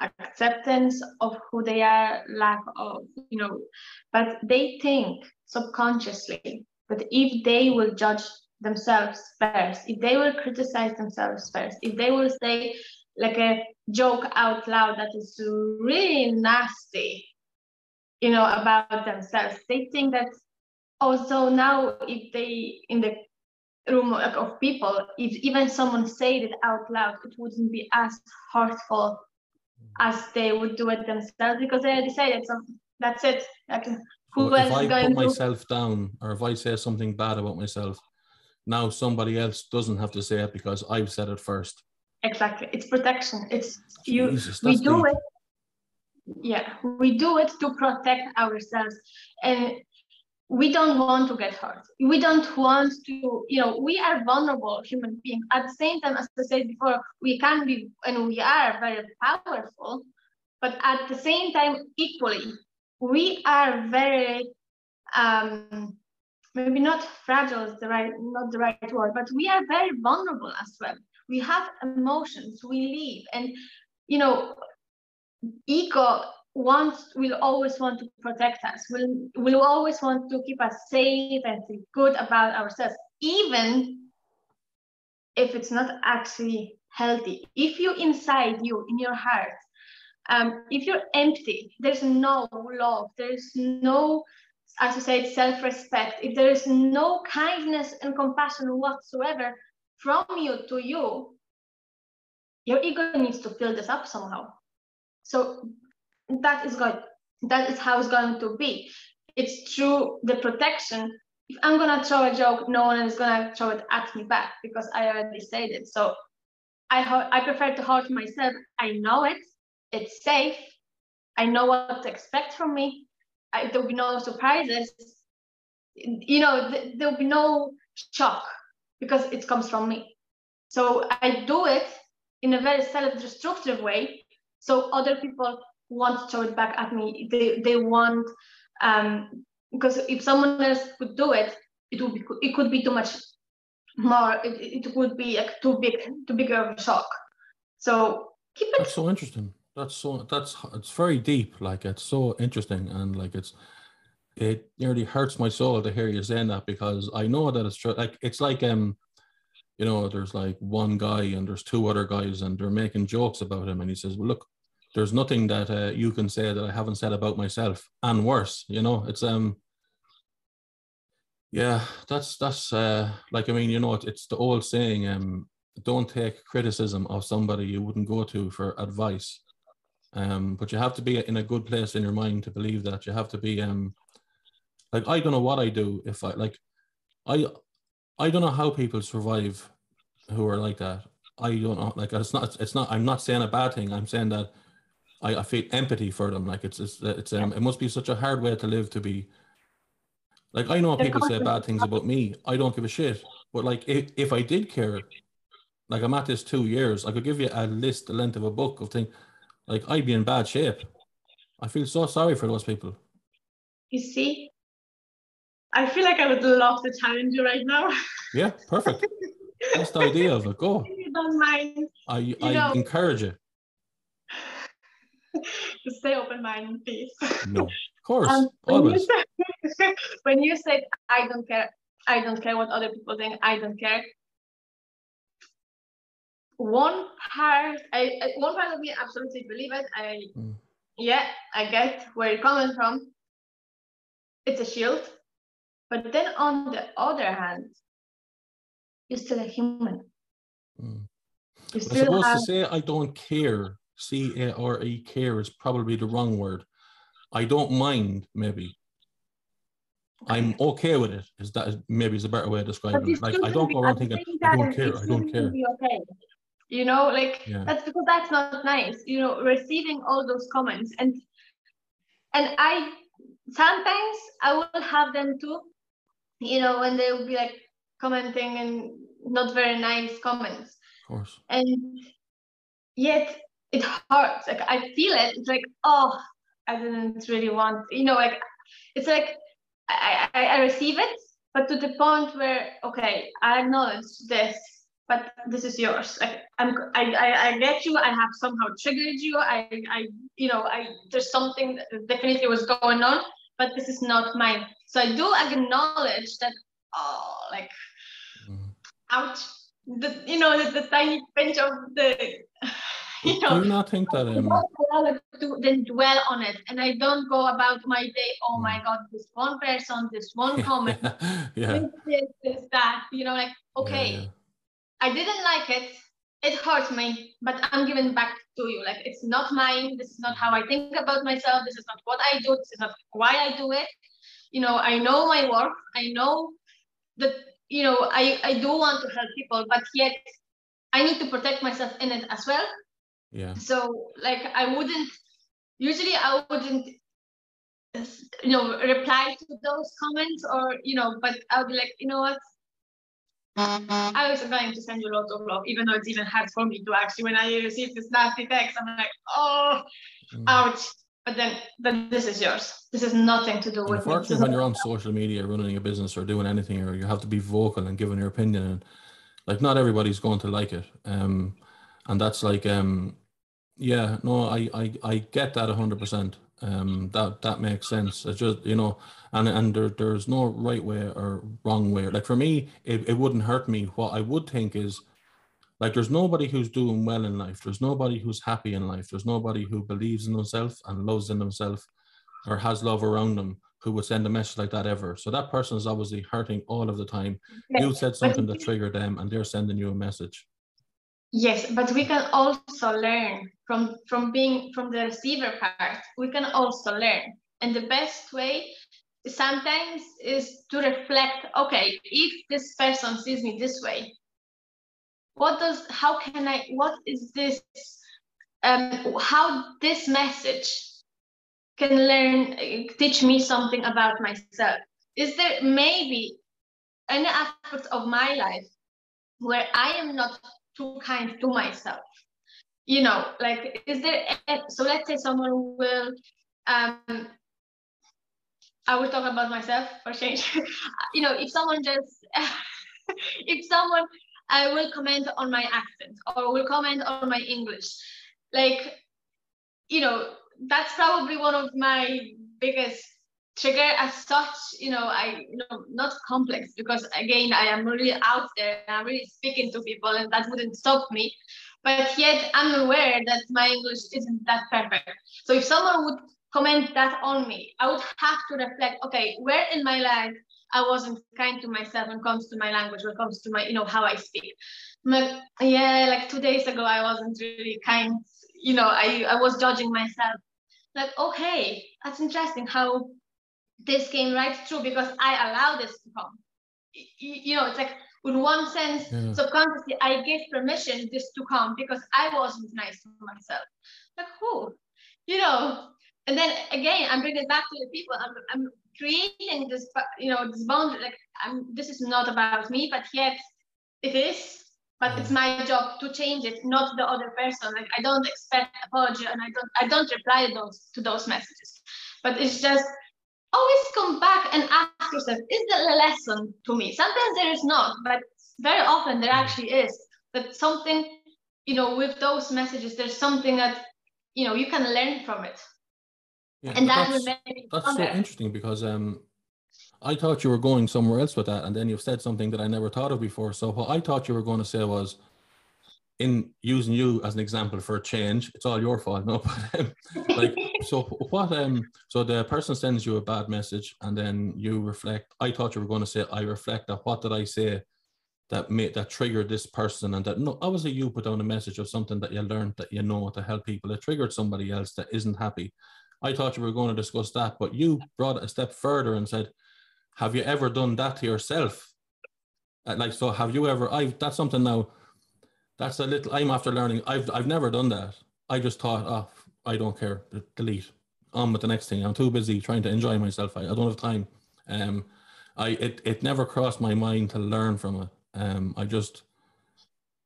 acceptance of who they are, lack of, you know, but they think subconsciously. That if they will judge themselves first, if they will criticize themselves first, if they will say like a joke out loud that is really nasty, you know, about themselves, they think that oh, also now if they in the room of people, if even someone said it out loud, it wouldn't be as hurtful as they would do it themselves because they decided so that's it. Like, who else if I put to... myself down or if I say something bad about myself, now somebody else doesn't have to say it because I've said it first. Exactly. It's protection. It's Jesus, you we do deep. it. Yeah, we do it to protect ourselves. And we don't want to get hurt. We don't want to, you know, we are vulnerable human beings. At the same time, as I said before, we can be and we are very powerful, but at the same time, equally, we are very um, maybe not fragile is the right not the right word, but we are very vulnerable as well. We have emotions, we live, and you know, ego wants will always want to protect us will will always want to keep us safe and feel good about ourselves even if it's not actually healthy. If you inside you in your heart um, if you're empty there's no love there's no as you said self-respect if there is no kindness and compassion whatsoever from you to you your ego needs to fill this up somehow. So that is going that is how it's going to be. It's through the protection. If i'm going to throw a joke no one is going to throw it at me back because i already said it. So i i prefer to hold myself. I know it. It's safe. I know what to expect from me. I, there'll be no surprises. You know th- there'll be no shock because it comes from me. So i do it in a very self-destructive way so other people want to throw it back at me. They they want um, because if someone else could do it, it would be it could be too much more. It, it would be like too big, too big of a shock. So keep it. That's so interesting. That's so that's it's very deep. Like it's so interesting and like it's it nearly hurts my soul to hear you saying that because I know that it's true. Like it's like um you know, there's like one guy and there's two other guys and they're making jokes about him and he says, Well look, there's nothing that uh, you can say that I haven't said about myself, and worse. You know, it's um, yeah, that's that's uh, like I mean, you know, it's the old saying, um, don't take criticism of somebody you wouldn't go to for advice. Um, but you have to be in a good place in your mind to believe that. You have to be um, like I don't know what I do if I like, I, I don't know how people survive who are like that. I don't know. Like it's not. It's not. I'm not saying a bad thing. I'm saying that I, I feel empathy for them. Like it's it's, it's um, it must be such a hard way to live to be. Like I know people say bad things about me. I don't give a shit. But like if, if I did care, like I'm at this two years, I could give you a list, the length of a book of things. Like I'd be in bad shape. I feel so sorry for those people. You see, I feel like I would love to challenge you right now. Yeah, perfect. That's the idea of it. Go. *laughs* If you don't mind. I I know, encourage it. *laughs* to stay open minded, please. No, of course, um, when always. You said, *laughs* when you said, "I don't care," I don't care what other people think. I don't care. One part, I, one part of me absolutely believe it. I, mm. yeah, I get where you're coming from. It's a shield, but then on the other hand, you're still a human. Mm. You still supposed have... to say I don't care C A R E care is probably the wrong word. I don't mind, maybe. I'm okay with it. Is that maybe is a better way of describing it? Like I don't go around thinking I don't care. I don't care. Okay. You know, like yeah. that's because that's not nice. You know, receiving all those comments and and I sometimes I will have them too. You know, when they will be like commenting and not very nice comments. Of course. And yet it hurts. Like I feel it. It's like, oh, I didn't really want, you know, like it's like I, I, I receive it, but to the point where, okay, I acknowledge this, but this is yours. Like I'm, I, I, I get you. I have somehow triggered you. I, I, you know, I there's something definitely was going on, but this is not mine. So I do acknowledge that. Oh, like, mm. ouch. The you know the, the tiny pinch of the you know, do not think that um, to then dwell on it and i don't go about my day oh my hmm. god this one person this one *laughs* comment yeah. this, this, that you know like okay yeah, i didn't like it it hurts me but i'm giving back to you like it's not mine this is not how i think about myself this is not what i do this is not why i do it you know i know my work i know that you know i i do want to help people but yet i need to protect myself in it as well yeah so like i wouldn't usually i wouldn't you know reply to those comments or you know but i'll be like you know what I was going to send you a lot of love, even though it's even hard for me to actually. When I receive this nasty text, I'm like, oh, mm. ouch. But then, then this is yours. This is nothing to do with. Unfortunately, when you're on social media, running a business or doing anything, or you have to be vocal and giving your opinion, and like not everybody's going to like it. Um, and that's like um, yeah, no, I I, I get that hundred percent. Um, that that makes sense. It's just you know, and and there, there's no right way or wrong way. Like for me, it, it wouldn't hurt me. What I would think is, like, there's nobody who's doing well in life. There's nobody who's happy in life. There's nobody who believes in themselves and loves in themselves, or has love around them who would send a message like that ever. So that person is obviously hurting all of the time. You said something that triggered them, and they're sending you a message. Yes, but we can also learn from from being from the receiver part. We can also learn, and the best way sometimes is to reflect. Okay, if this person sees me this way, what does? How can I? What is this? Um, how this message can learn teach me something about myself? Is there maybe any aspect of my life where I am not too kind to myself. You know like is there so let's say someone will um i will talk about myself for change. *laughs* You know if someone just *laughs* if someone i will comment on my accent or will comment on my english like you know that's probably one of my biggest trigger as such you know i you know not complex because again i am really out there and i'm really speaking to people and that wouldn't stop me. But yet i'm aware that my english isn't that perfect. So if someone would comment that on me i would have to reflect okay where in my life i wasn't kind to myself when it comes to my language when it comes to my you know how i speak. Like yeah like two days ago i wasn't really kind you know i i was judging myself. Like okay that's interesting how this came right through because I allow this to come. You know, it's like in one sense, yeah. subconsciously, I gave permission this to come because I wasn't nice to myself. Like, who? You know, and then again, I'm bringing it back to the people. I'm, I'm creating this, you know, this boundary. Like, I'm, this is not about me, but yet it is. But it's my job to change it, not the other person. Like, I don't expect apology, and I don't, I don't reply those to those messages. But it's just always come back and ask yourself, is that a lesson to me? Sometimes there is not, but very often there actually is. That something, you know, with those messages, there's something that, you know, you can learn from it. Yeah, and that that's, that's so interesting because um I thought you were going somewhere else with that, and then you've said something that I never thought of before. So what I thought you were going to say was, in using you as an example for a change, it's all your fault, *laughs* no? But um, like, so what? Um, so the person sends you a bad message, and then you reflect. I thought you were going to say, I reflect that. What did I say that made that triggered this person? And that no, obviously you put down a message of something that you learned that you know to help people. It triggered somebody else that isn't happy. I thought you were going to discuss that, but you brought it a step further and said, "Have you ever done that to yourself?" Uh, like, so have you ever? I that's something now that's a little. I'm after learning. I've I've never done that. I just thought, oh, I don't care. Delete. On with the next thing. I'm too busy trying to enjoy myself. I, I don't have time. Um, I it it never crossed my mind to learn from it. Um, I just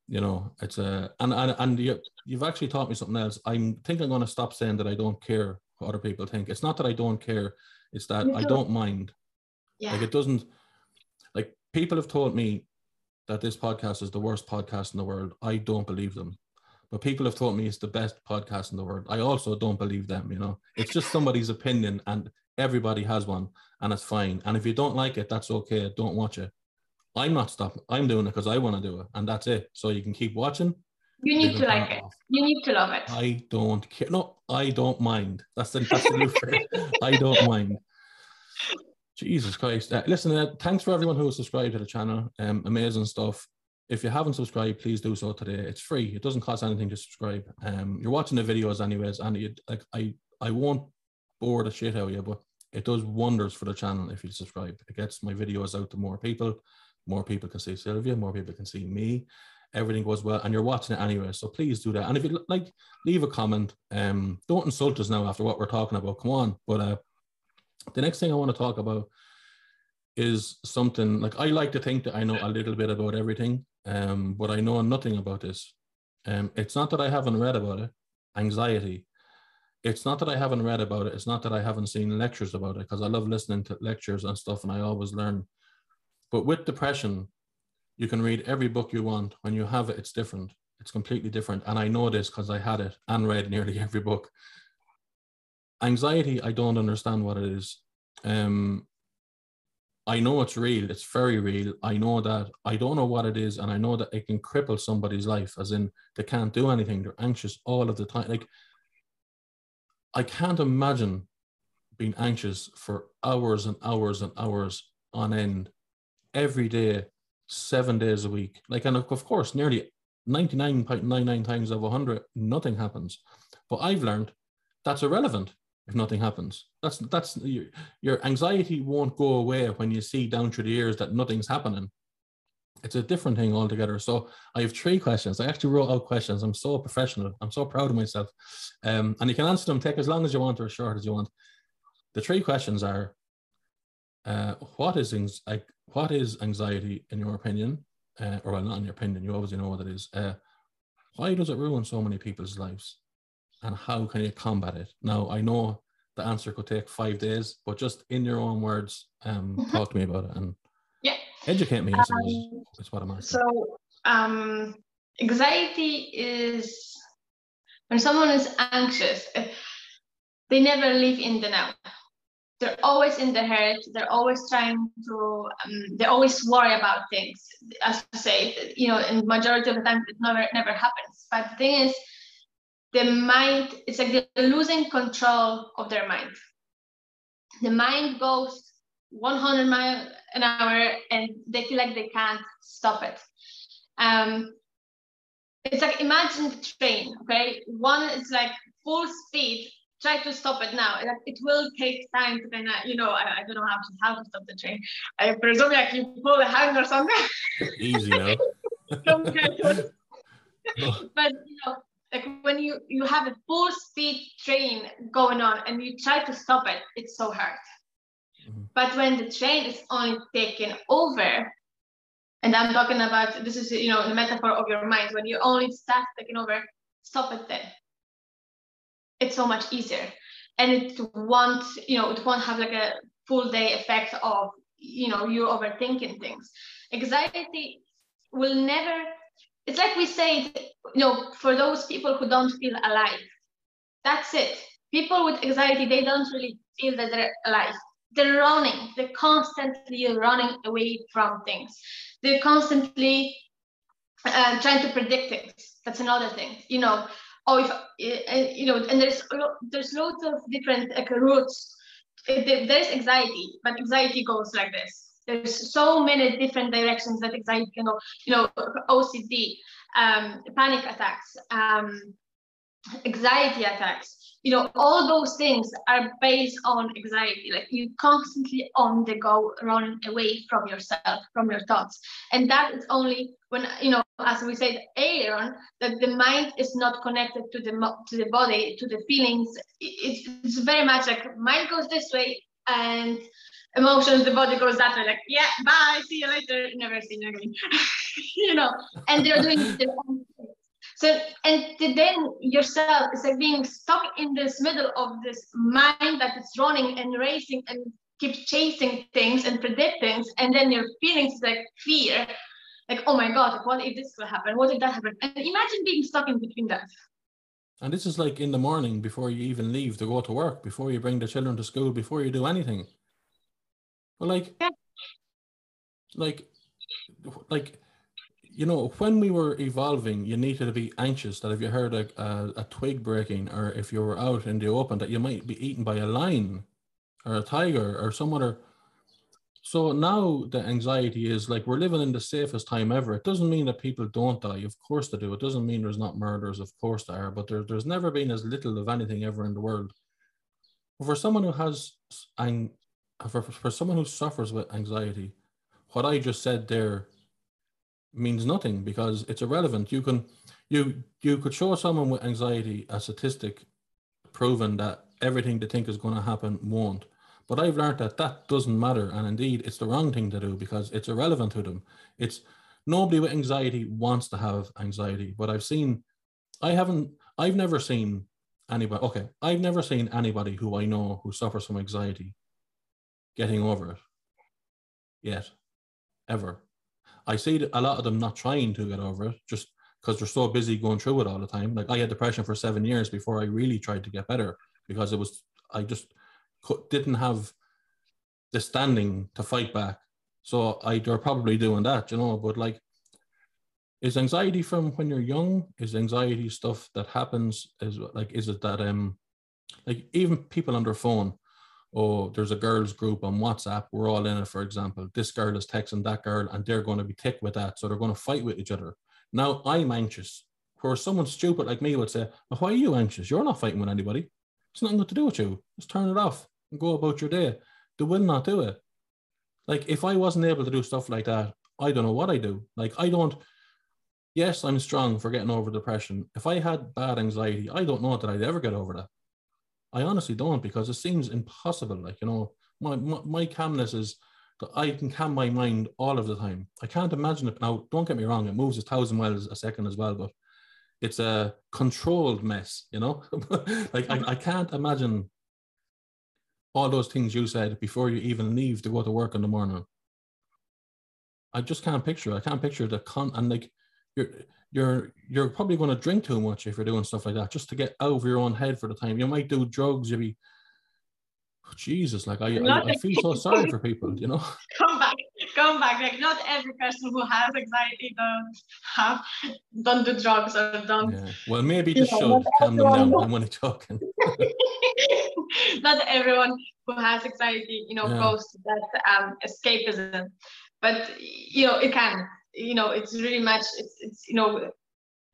you know, it's a and and and you, you've actually taught me something else. I'm think I'm going to stop saying that I don't care what other people think. It's not that I don't care; it's that I don't mind. Yeah. Like it doesn't. Like people have told me that this podcast is the worst podcast in the world. I don't believe them. But people have told me it's the best podcast in the world. I also don't believe them, you know. It's just somebody's opinion and everybody has one and it's fine. And if you don't like it, that's okay. Don't watch it. I'm not stopping. I'm doing it because I want to do it, and that's it. So you can keep watching. You need to like it. Off. You need to love it. I don't care. No, I don't mind. That's the that's the new phrase. I don't mind. *laughs* Jesus Christ! Uh, listen, uh, thanks for everyone who has subscribed to the channel. Um, amazing stuff. If you haven't subscribed, please do so today. It's free. It doesn't cost anything to subscribe. Um, you're watching the videos anyways, and you like I I won't bore the shit out of you, but it does wonders for the channel if you subscribe. It gets my videos out to more people more people can see Sylwia, more people can see me. Everything goes well, and you're watching it anyway. So please do that. And if you like, leave a comment. Um, don't insult us now after what we're talking about. Come on. But uh, the next thing I want to talk about is something like I like to think that I know a little bit about everything, um, but I know nothing about this. Um, it's not that I haven't read about it. Anxiety. It's not that I haven't read about it. It's not that I haven't seen lectures about it because I love listening to lectures and stuff, and I always learn but with depression, you can read every book you want. When you have it, it's different. It's completely different. And I know this because I had it and read nearly *laughs* every book. Anxiety, I don't understand what it is. Um, I know it's real. It's very real. I know that I don't know what it is, and I know that it can cripple somebody's life, as in they can't do anything. They're anxious all of the time. Like I can't imagine being anxious for hours and hours and hours on end every day, seven days a week. Like, and of course, nearly 99.99 times out of 100, nothing happens. But I've learned that's irrelevant if nothing happens. That's that's your, your anxiety won't go away when you see down through the years that nothing's happening. It's a different thing altogether. So I have three questions. I actually wrote out questions. I'm so professional. I'm so proud of myself. Um, and you can answer them, take as long as you want or as short as you want. The three questions are uh, what is like what is anxiety in your opinion? Uh, or well, not in your opinion, you obviously know what it is. Uh, why does it ruin so many people's lives? And how can you combat it? Now, I know the answer could take five days, but just in your own words, um, mm-hmm. talk to me about it and yeah. educate me. Um, is what I'm asking. So, um, anxiety is when someone is anxious, eh, they never live in the now they're always in the head they're always trying to um, they always worry about things as I say you know in majority of the time it never never happens but the thing is the mind it's like they're losing control of their mind the mind goes 100 miles an hour and they feel like they can't stop it um, it's like imagine the train okay one is like full speed try to stop it now. It will take time to kind of, you know, I, I, don't know how to how to stop the train. I presume like you pull the hand or something. Easy now. *laughs* *laughs* but you know, like when you you have a full speed train going on and you try to stop it, it's so hard. Mm-hmm. But when the train is only taken over, and I'm talking about this is you know the metaphor of your mind when you only start taking over, stop it then it's so much easier and it won't you know it won't have like a full day effect of you know you overthinking things anxiety will never it's like we say you know for those people who don't feel alive that's it. People with anxiety they don't really feel that they're alive. They're running. They're constantly running away from things. They're constantly uh, trying to predict things. That's another thing you know. Or if uh, you know, and there's there's loads of different like, routes. There's anxiety, but anxiety goes like this. There's so many different directions that anxiety can go. You know, OCD, um, panic attacks, um, anxiety attacks. You know all those things are based on anxiety. Like you constantly on the go running away from yourself from your thoughts. And that is only when you know as we said earlier on that the mind is not connected to the to the body to the feelings. It's, it's very much like mind goes this way and emotions, the body goes that way, like, yeah, bye, see you later, never see you again. *laughs* you know, and they're doing their own thing. So, and then yourself is like being stuck in this middle of this mind that is running and racing and keeps chasing things and predict things. And then your feelings like fear, like, oh my God, what if this will happen? What if that happen? And imagine being stuck in between that. And this is like in the morning before you even leave to go to work, before you bring the children to school, before you do anything. But like, yeah. like, like, you know, when we were evolving, you needed to be anxious that if you heard a, a, a twig breaking or if you were out in the open, that you might be eaten by a lion or a tiger or some other. So now the anxiety is like we're living in the safest time ever. It doesn't mean that people don't die. Of course they do. It doesn't mean there's not murders. Of course there are. But there, there's never been as little of anything ever in the world. But for someone who has ang- Uh, for, for someone who suffers with anxiety, what I just said there means nothing because it's irrelevant. You can you you could show someone with anxiety a statistic proven that everything they think is going to happen won't. But I've learned that that doesn't matter, and indeed, it's the wrong thing to do because it's irrelevant to them. It's nobody with anxiety wants to have anxiety, but I've seen, I haven't, I've never seen anybody. Okay, I've never seen anybody who I know who suffers from anxiety getting over it yet, ever. I see a lot of them not trying to get over it just because they're so busy going through it all the time. Like I had depression for seven years before I really tried to get better because it was, I just didn't have the standing to fight back. So I, they're probably doing that, you know, but like, is anxiety from when you're young? Is anxiety stuff that happens? Is like, is it that, um, like even people on their phone, oh, there's a girls group on WhatsApp. We're all in it, for example. This girl is texting that girl, and they're going to be tick with that. So they're going to fight with each other. Now I'm anxious. Where someone stupid like me would say, well, Why are you anxious? You're not fighting with anybody. It's nothing to do with you. Just turn it off and go about your day. They will not do it. Like if I wasn't able to do stuff like that, I don't know what I do. Like I don't. Yes, I'm strong for getting over depression. If I had bad anxiety, I don't know that I'd ever get over that. I honestly don't because it seems impossible. Like, you know, my, my, my calmness is that I can calm my mind all of the time. I can't imagine it. Now, don't get me wrong, it moves a thousand miles a second as well, but it's a controlled mess, you know? *laughs* like, I, I can't imagine all those things you said before you even leave to go to work in the morning. I just can't picture. I can't picture the con and like you're you're you're probably going to drink too much if you're doing stuff like that just to get out of your own head for the time. You might do drugs. You'll be oh, Jesus, like I, I, I, feel so sorry for people, you know. *laughs* Come back, come back. Like not every person who has anxiety don't have don't do drugs or don't. Yeah. Well, maybe just should calm them down. I'm only talking. *laughs* not everyone who has anxiety, you know, yeah. goes to that um, escapism, but you know it can you know it's really much it's it's you know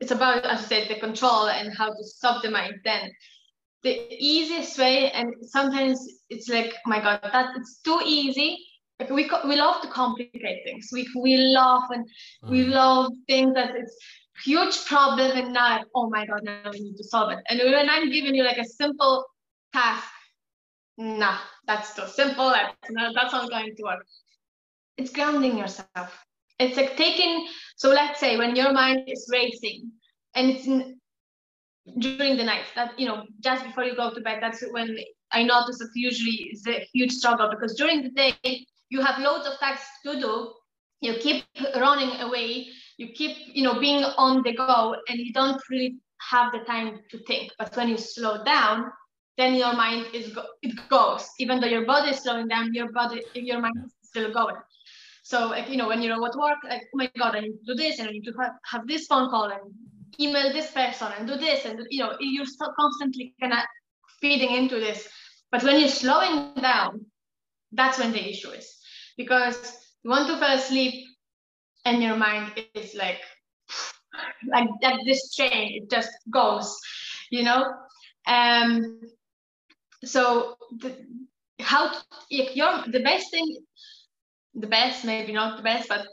it's about as I said the control and how to stop the mind. Then the easiest way and sometimes it's like oh my god that it's too easy. Like we we love to complicate things. We we love and mm. we love things that it's huge problem and now oh my god now we need to solve it. And when i'm giving you like a simple task nah that's too simple. That's not that's not going to work. It's grounding yourself it's like taking so let's say when your mind is racing and it's in, during the night that you know just before you go to bed that's when i notice that usually is a huge struggle because during the day you have loads of tasks to do. You keep running away. You keep you know being on the go and you don't really have the time to think. But when you slow down then your mind is go- it goes. Even though your body is slowing down your body your mind is still going so like, you know, when you're at work, like, oh my God, I need to do this and I need to have, have this phone call and email this person and do this. And, you know, you're still constantly kind of feeding into this. But when you're slowing down, that's when the issue is because you want to fall asleep and your mind is like, *sighs* like that this train, it just goes, you know? Um, so the, how to, if you're the best thing the best, maybe not the best, but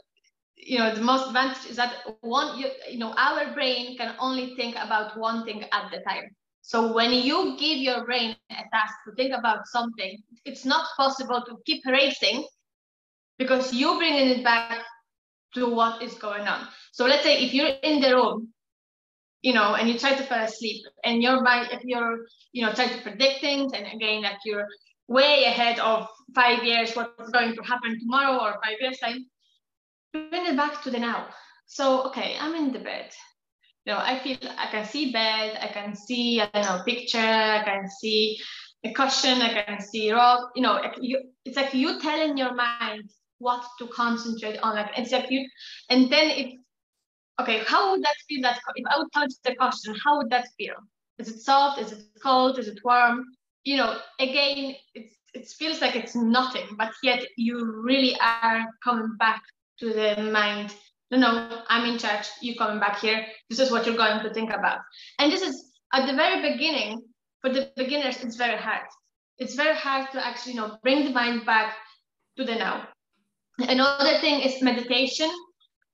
you know the most advantage is that one you, you know our brain can only think about one thing at the time So when you give your brain a task to think about something, it's not possible to keep racing because you're bringing it back to what is going on. So let's say if you're in the room, you know, and you try to fall asleep, and your mind, if you're, you know, trying to predict things, and again, like you're way ahead of five years, what's going to happen tomorrow or five years time, bring it back to the now. So okay, I'm in the bed you know, I feel I can see bed, I can see, I don't know, picture, I can see a cushion, I can see rock, you know, it's like you telling your mind what to concentrate on. Like it's like you, and then it, okay, how would that feel? That if I would touch the cushion, how would that feel? Is it soft? Is it cold? Is it warm? You know, again, it feels like it's nothing, but yet you really are coming back to the mind no, no, I'm in charge. You're coming back here. This is what you're going to think about. And this is at the very beginning, for the beginners, it's very hard. It's very hard to actually, you know, bring the mind back to the now. Another thing is meditation,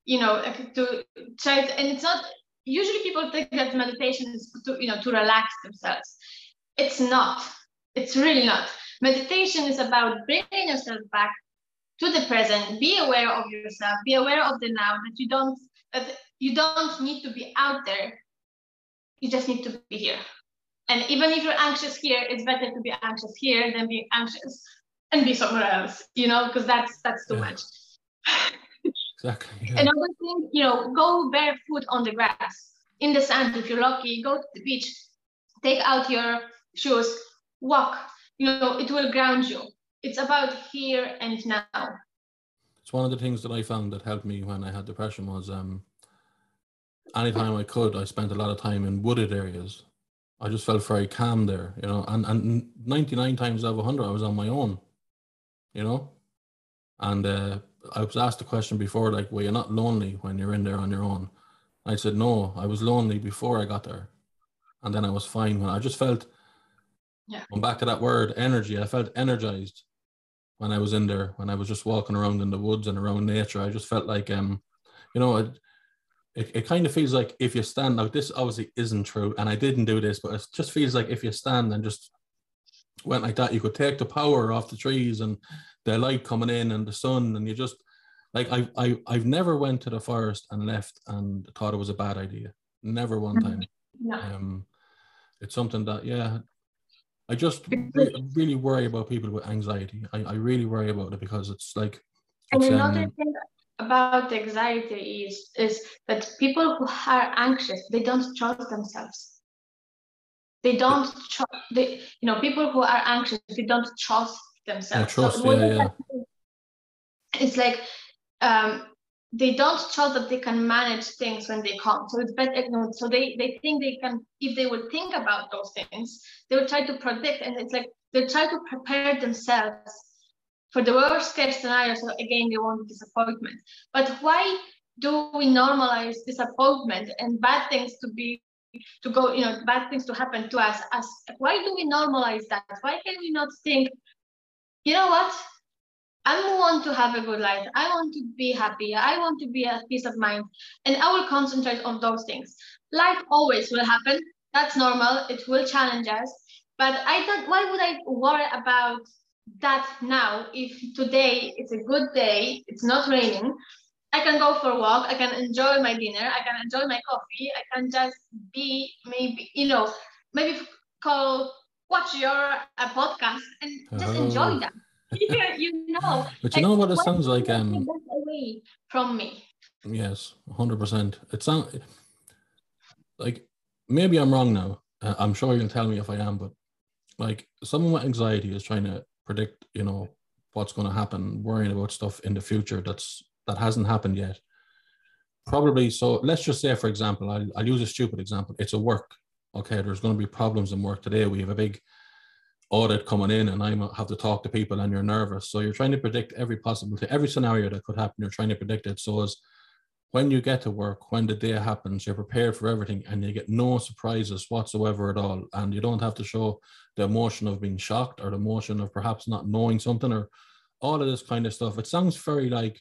you know, to try to, and it's not, usually people think that meditation is to, you know, to relax themselves. It's not. It's really not. Meditation is about bringing yourself back to the present be aware of yourself be aware of the now that you don't that you don't need to be out there you just need to be here and even if you're anxious here it's better to be anxious here than be anxious and be somewhere else you know because that's that's too yeah. much exactly yeah. another thing you know go barefoot on the grass in the sand if you're lucky go to the beach take out your shoes walk you know it will ground you it's about here and now. It's one of the things that I found that helped me when I had depression was um, anytime I could, I spent a lot of time in wooded areas. I just felt very calm there, you know, and, and 99 times out of 100, I was on my own, you know. And uh, I was asked the question before, like, well, you're not lonely when you're in there on your own. I said, no, I was lonely before I got there. And then I was fine when I just felt, yeah. going back to that word, energy, I felt energized when I was in there, when I was just walking around in the woods and around nature. I just felt like, um, you know, it, it, it kind of feels like if you stand now, this obviously isn't true, and I didn't do this, but it just feels like if you stand and just went like that, you could take the power off the trees and the light coming in and the sun, and you just like I I I've never went to the forest and left and thought it was a bad idea. Never one time. No. Um, it's something that yeah, I just re- really worry about people with anxiety. I, I really worry about it because it's like. And another um, thing about anxiety is is that people who are anxious they don't trust themselves. They don't trust. They you know people who are anxious they don't trust themselves. trust, so yeah, yeah. It's like um, they don't trust that they can manage things when they come. So it's better, you know, so they, they think they can, if they would think about those things, they would try to predict. And it's like they try to prepare themselves for the worst case scenario. So again, they want disappointment. But why do we normalize disappointment and bad things to be to go, you know, bad things to happen to us? As why do we normalize that? Why can we not think, you know what? I want to have a good life. I want to be happy. I want to be at peace of mind. And I will concentrate on those things. Life always will happen. That's normal. It will challenge us. But I thought, why would I worry about that now if today it's a good day, it's not raining, I can go for a walk, I can enjoy my dinner, I can enjoy my coffee, I can just be maybe, you know, maybe call watch your a podcast and just oh. enjoy that. You know. But you know what it sounds like? Um, away from me. Yes, hundred percent. It sounds like maybe I'm wrong now. Uh, I'm sure you can tell me if I am, but like someone with anxiety is trying to predict, you know, what's going to happen, worrying about stuff in the future that's that hasn't happened yet. Probably so. Let's just say, for example, I'll, I'll use a stupid example. It's a work. Okay, there's going to be problems in work today. We have a big audit coming in and I have to talk to people and you're nervous. So you're trying to predict every possible every scenario that could happen, you're trying to predict it. So as when you get to work, when the day happens, you're prepared for everything and you get no surprises whatsoever at all. And you don't have to show the emotion of being shocked or the emotion of perhaps not knowing something or all of this kind of stuff. It sounds very like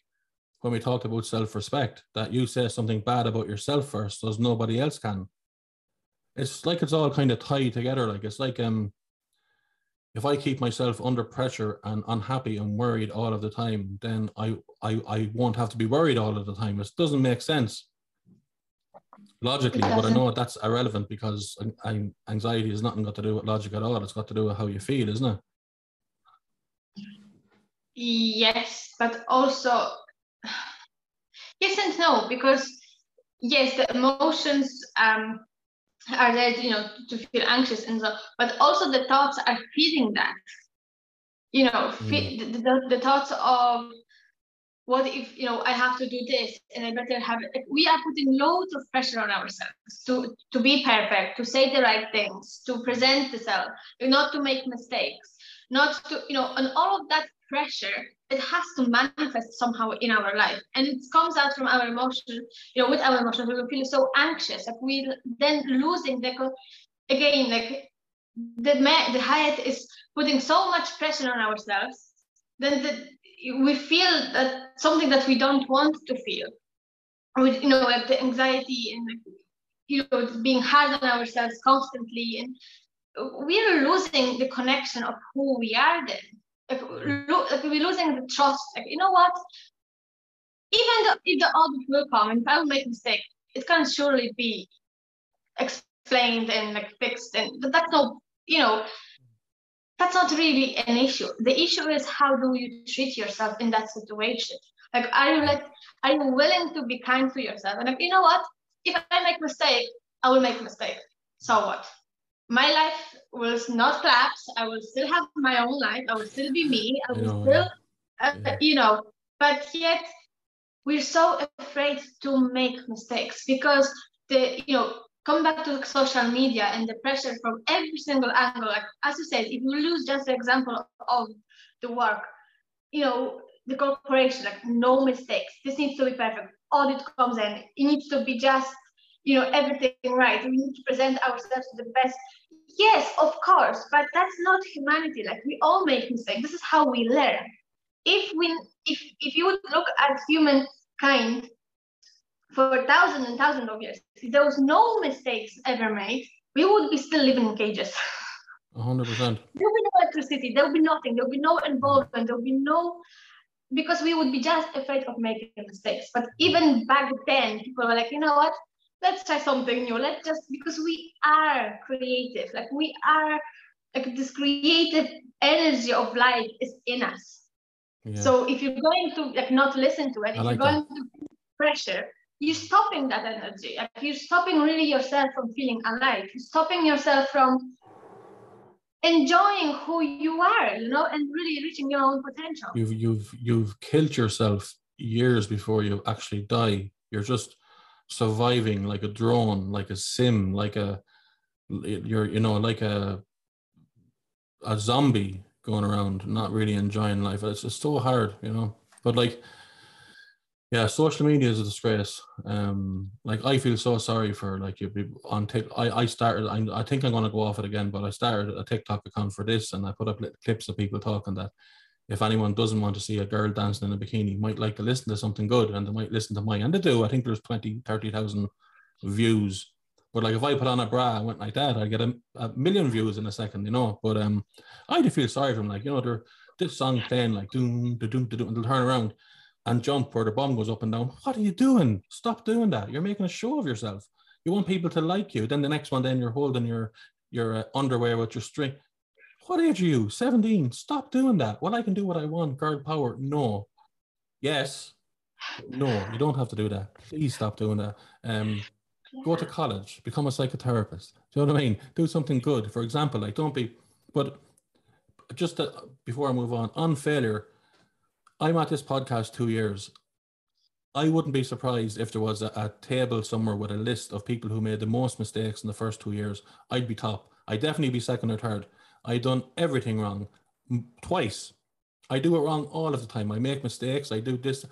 when we talked about self-respect, that you say something bad about yourself first, so as nobody else can. it's like it's all kind of tied together. Like it's like um, if I keep myself under pressure and unhappy and worried all of the time, then I I I won't have to be worried all of the time. It doesn't make sense logically, but I know that's irrelevant because anxiety has nothing got to do with logic at all. It's got to do with how you feel, isn't it? Yes, but also *sighs* yes and no because yes, the emotions um, are there, you know, to feel anxious and so, but also the thoughts are feeding that. You know, mm. the, the, the thoughts of what if you know i have to do this and i better have it we are putting loads of pressure on ourselves to to be perfect to say the right things to present the self not to make mistakes not to you know and all of that pressure it has to manifest somehow in our life. And it comes out from our emotion you know with our emotions we feel so anxious like we then losing the again like the the Hayat is putting so much pressure on ourselves then the we feel that something that we don't want to feel with you know the anxiety and you know being hard on ourselves constantly and we're losing the connection of who we are then we're losing the trust like you know what even though, if the audit will come and if i will make a mistake it can surely be explained and like fixed and but that's not, you know that's not really an issue. The issue is how do you treat yourself in that situation? Like, are you like, are you willing to be kind to yourself? And like, you know what? If I make mistake, I will make mistake. So what? My life will not collapse. I will still have my own life. I will still be me. I will still, uh, yeah. you know. But yet, we're so afraid to make mistakes because the, you know, come back to social media and the pressure from every single angle. Like as you said, if you lose just the example of the work, you know, the corporation, like no mistakes. This needs to be perfect. Audit comes in. It needs to be just, you know, everything right. We need to present ourselves to the best. Yes, of course, but that's not humanity. Like we all make mistakes. This is how we learn. If we if if you would look at humankind for thousands and thousands of years. If there was no mistakes ever made, we would be still living in cages. 100%. There would be no electricity, there would be nothing, there would be no involvement, there would be no, because we would be just afraid of making mistakes. But even back then, people were like, you know what? Let's try something new. Let's just, because we are creative, like we are, like this creative energy of life is in us. Yeah. So if you're going to like not listen to it, if like you're going that. to pressure, you're stopping that energy. Like you're stopping really yourself from feeling alive. You're stopping yourself from enjoying who you are, you know, and really reaching your own potential. You've you've you've killed yourself years before you actually die. You're just surviving like a drone, like a sim, like a you're you know like a a zombie going around, not really enjoying life. It's it's so hard, you know. But like yeah social media is a disgrace um like i feel so sorry for like you on tik i i started I, I think i'm going to go off it again but i started a tiktok account for this and i put up clips of people talking that if anyone doesn't want to see a girl dancing in a bikini might like to listen to something good and they might listen to mine and they do i think there's 20 30,000 views but like if i put on a bra and went like that i'd get a, a million views in a second you know but um i do feel sorry for them like you know they're this song playing like doom doom doom and they'll turn around and jump where the bomb goes up and down. What are you doing? Stop doing that. You're making a show of yourself. You want people to like you. Then the next one, then you're holding your your uh, underwear with your string. What age are you? 17. Stop doing that. Well, I can do what I want. Girl power. No. Yes. No, you don't have to do that. Please stop doing that. Um, go to college, become a psychotherapist. Do you know what I mean? Do something good. For example, like don't be, but just to, before I move on, on failure, I'm at this podcast two years. I wouldn't be surprised if there was a, a, table somewhere with a list of people who made the most mistakes in the first two years. I'd be top. I'd definitely be second or third. I done everything wrong twice. I do it wrong all of the time. I make mistakes. I do this.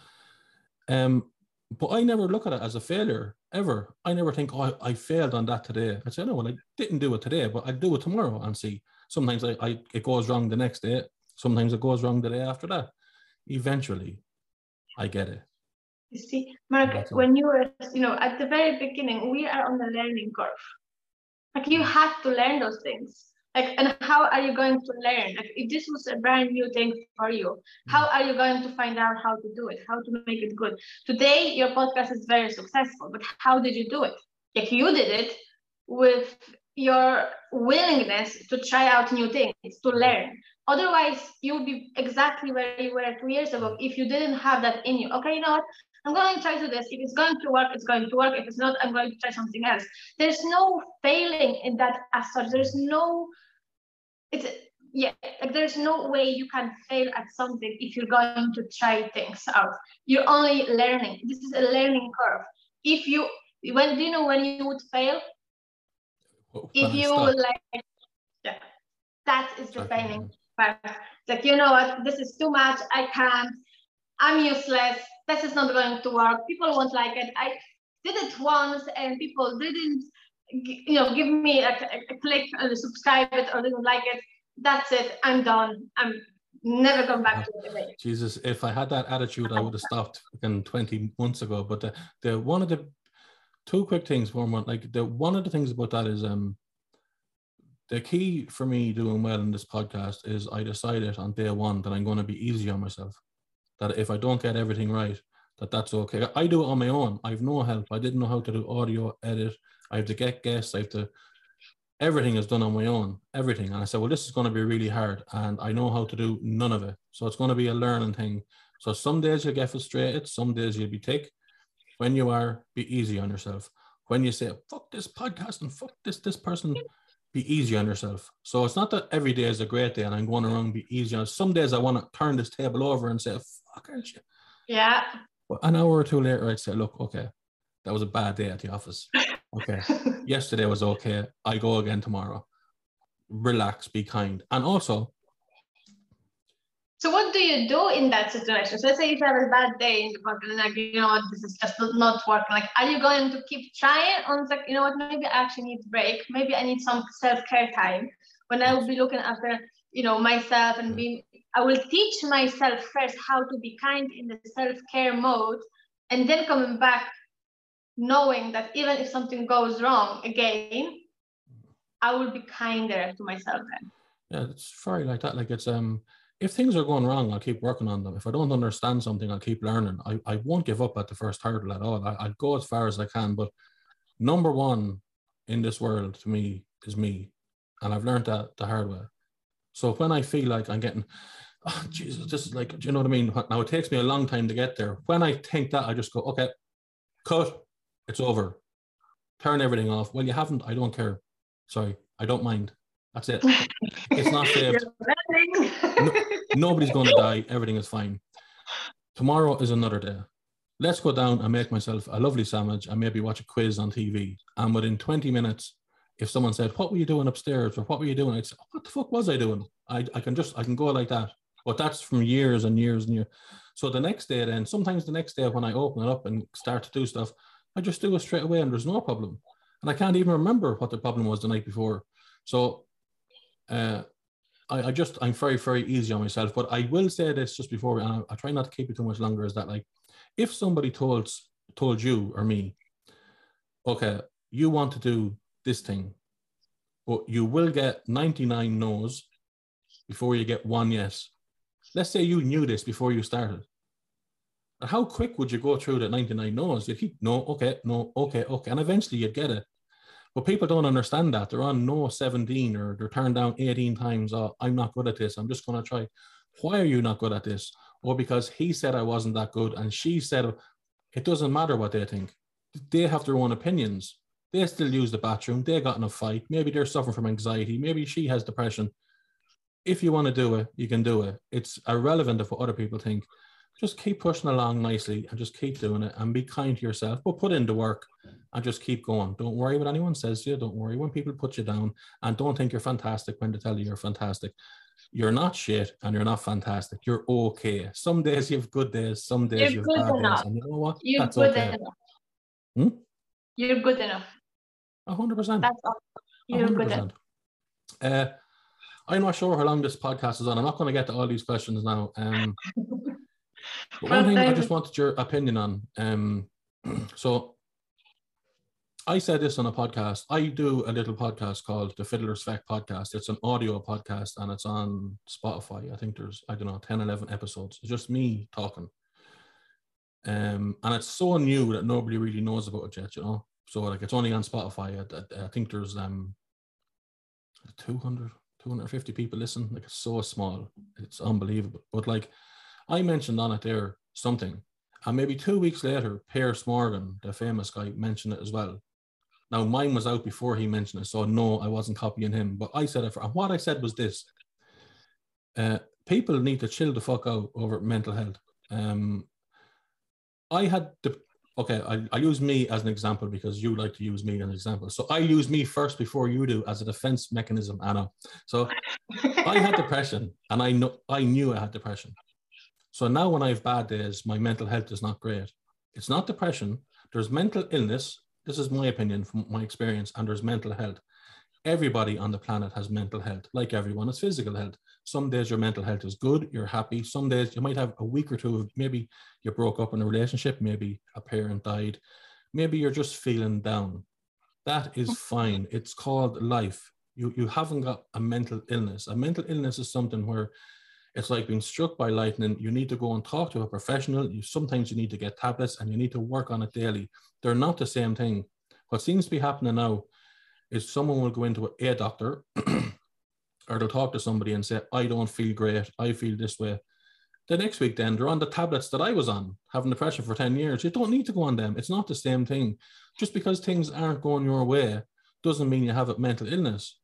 Um, but I never look at it as a failure ever. I never think, oh, I, I failed on that today. I say, no, well, I didn't do it today, but I'll do it tomorrow and see. Sometimes I, I it goes wrong the next day. Sometimes it goes wrong the day after that eventually I get it. You see, Mark, when you were, you know, at the very beginning, we are on the learning curve. Like you have to learn those things. Like, and how are you going to learn? Like, if this was a brand new thing for you, how are you going to find out how to do it, how to make it good? Today, your podcast is very successful, but how did you do it? If you did it with your willingness to try out new things, to learn. Otherwise, you would be exactly where you were two years ago if you didn't have that in you. Okay, you know what? I'm going to try to do this. If it's going to work, it's going to work. If it's not, I'm going to try something else. There's no failing in that as such. There's no, it's, yeah, like there's no way you can fail at something if you're going to try things out. You're only learning. This is a learning curve. If you, when do you know when you would fail? if you like, yeah, that is the failing part. Like, you know what, this is too much. I can't. I'm useless this is not going to work. People won't like it. I did it once and people didn't, you know, give me a, a click and subscribe it or didn't like it. That's it. I'm done. I'm never come back to it. Jesus, if I had that attitude, I would have stopped in 20 months ago. But the, the one of the two quick things, one, one like the one of the things about that is um the key for me doing well in this podcast is I decided on day one that I'm going to be easy on myself that if I don't get everything right, that that's okay. I do it on my own. I have no help. I didn't know how to do audio edit. I have to get guests. I have to. Everything is done on my own. Everything. And I said, well, this is going to be really hard, and I know how to do none of it. So it's going to be a learning thing. So some days you'll get frustrated. Some days you'll be tick. When you are, be easy on yourself. When you say, fuck this podcast and fuck this this person, be easy on yourself. So it's not that every day is a great day and I'm going around be easy on. Some days I want to turn this table over and say, "Fuck, aren't you?" Yeah. An hour or two later, I'd say, "Look, okay, that was a bad day at the office. Okay, *laughs* yesterday was okay. I go again tomorrow. Relax, be kind, and also so what do you do in that situation? So let's say you have a bad day in the work and like, you know what, this is just not working. Like, are you going to keep trying? On like, you know what, maybe I actually need a break. Maybe I need some self-care time when I will be looking after, you know, myself and be, I will teach myself first how to be kind in the self-care mode and then coming back knowing that even if something goes wrong again, I will be kinder to myself then. Yeah, it's very like that. Like it's um if things are going wrong, I'll keep working on them. If I don't understand something, I'll keep learning. I, I won't give up at the first hurdle at all. I, I'll go as far as I can. But number one in this world to me is me. And I've learned that the hard way. So when I feel like I'm getting, oh, Jesus, this is like, do you know what I mean? Now it takes me a long time to get there. When I think that, I just go, okay, cut, it's over. Turn everything off. Well, you haven't. I don't care. Sorry, I don't mind. That's it. It's not *laughs* saved. no, nobody's going to die. Everything is fine. Tomorrow is another day. Let's go down and make myself a lovely sandwich and maybe watch a quiz on TV. And within 20 minutes, if someone said, What were you doing upstairs? or What were you doing? I'd say, What the fuck was I doing? I, I can just, I can go like that. But that's from years and years and years. So the next day, then, sometimes the next day when I open it up and start to do stuff, I just do it straight away and there's no problem. And I can't even remember what the problem was the night before. So uh, I, I, just I'm very very easy on myself. But I will say this just before, and I, I try not to keep it too much longer. Is that like if somebody told told you or me, okay, you want to do this thing, but you will get 99 no's before you get one yes. Let's say you knew this before you started. How quick would you go through the 99 no's? You'd keep no, okay, no, okay, okay, and eventually you'd get it. But people don't understand that. They're on no 17 or they're turned down 18 times. Oh, I'm not good at this. I'm just going to try. Why are you not good at this? Or because he said I wasn't that good and she said it doesn't matter what they think. They have their own opinions. They still use the bathroom. They got in a fight. Maybe they're suffering from anxiety. Maybe she has depression. If you want to do it, you can do it. It's irrelevant of what other people think just keep pushing along nicely and just keep doing it and be kind to yourself, but put in the work and just keep going. Don't worry what anyone says to you. Don't worry when people put you down and don't think you're fantastic when they tell you you're fantastic. You're not shit and you're not fantastic. You're okay. Some days you have good days, some days you're you have bad enough. days. And you know what? You're That's good okay. enough. Hmm? You're good enough. A hundred percent. That's all. You're 100%. good. Uh, I'm not sure how long this podcast is on. I'm not going to get to all these questions now. Um, *laughs* But one thing I just wanted your opinion on. Um, *clears throat* so I said this on a podcast. I do a little podcast called the Fiddler's Effect podcast. It's an audio podcast and it's on Spotify. I think there's, I don't know, 10, 11 episodes. It's just me talking. Um, and it's so new that nobody really knows about it yet, you know? So like it's only on Spotify. I, I, I think there's um 200, 250 people listen. Like it's so small. It's unbelievable. But like I mentioned on it there something. And maybe two weeks later, Piers Morgan, the famous guy, mentioned it as well. Now mine was out before he mentioned it, so no, I wasn't copying him. But I said it for and what I said was this. Uh, people need to chill the fuck out over mental health. Um, I had the okay, I, I use me as an example because you like to use me as an example. So I use me first before you do as a defense mechanism, Anna. So I had depression and I know I knew I had depression. So now when I have bad days, my mental health is not great. It's not depression. There's mental illness. This is my opinion from my experience, and there's mental health. Everybody on the planet has mental health, like everyone has physical health. Some days your mental health is good, you're happy. Some days you might have a week or two of maybe you broke up in a relationship, maybe a parent died, maybe you're just feeling down. That is mm. fine. It's called life. You, you haven't got a mental illness. A mental illness is something where it's like being struck by lightning. You need to go and talk to a professional. You sometimes you need to get tablets and you need to work on it daily. They're not the same thing. What seems to be happening now is someone will go into a, a doctor *clears throat* or they'll talk to somebody and say, I don't feel great. I feel this way. The next week, then they're on the tablets that I was on, having depression for 10 years. You don't need to go on them. It's not the same thing. Just because things aren't going your way doesn't mean you have a mental illness.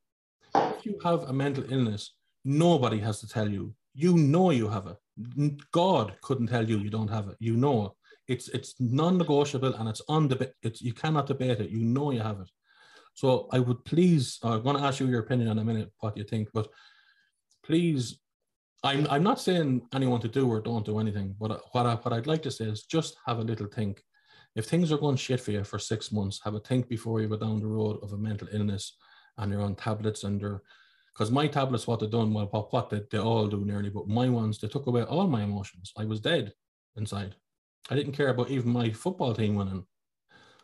If you have a mental illness, nobody has to tell you. You know you have it. God couldn't tell you you don't have it. You know it. it's it's non-negotiable and it's on the it's you cannot debate it. You know you have it. So I would please, I'm going to ask you your opinion in a minute, what you think, but please, I'm, I'm not saying anyone to do or don't do anything, but what, I, what I'd like to say is just have a little think. If things are going shit for you for six months, have a think before you go down the road of a mental illness and you're on tablets and you're, because my tablets, what they done, well, what, what they, they all do nearly, but my ones, they took away all my emotions. I was dead inside. I didn't care about even my football team winning.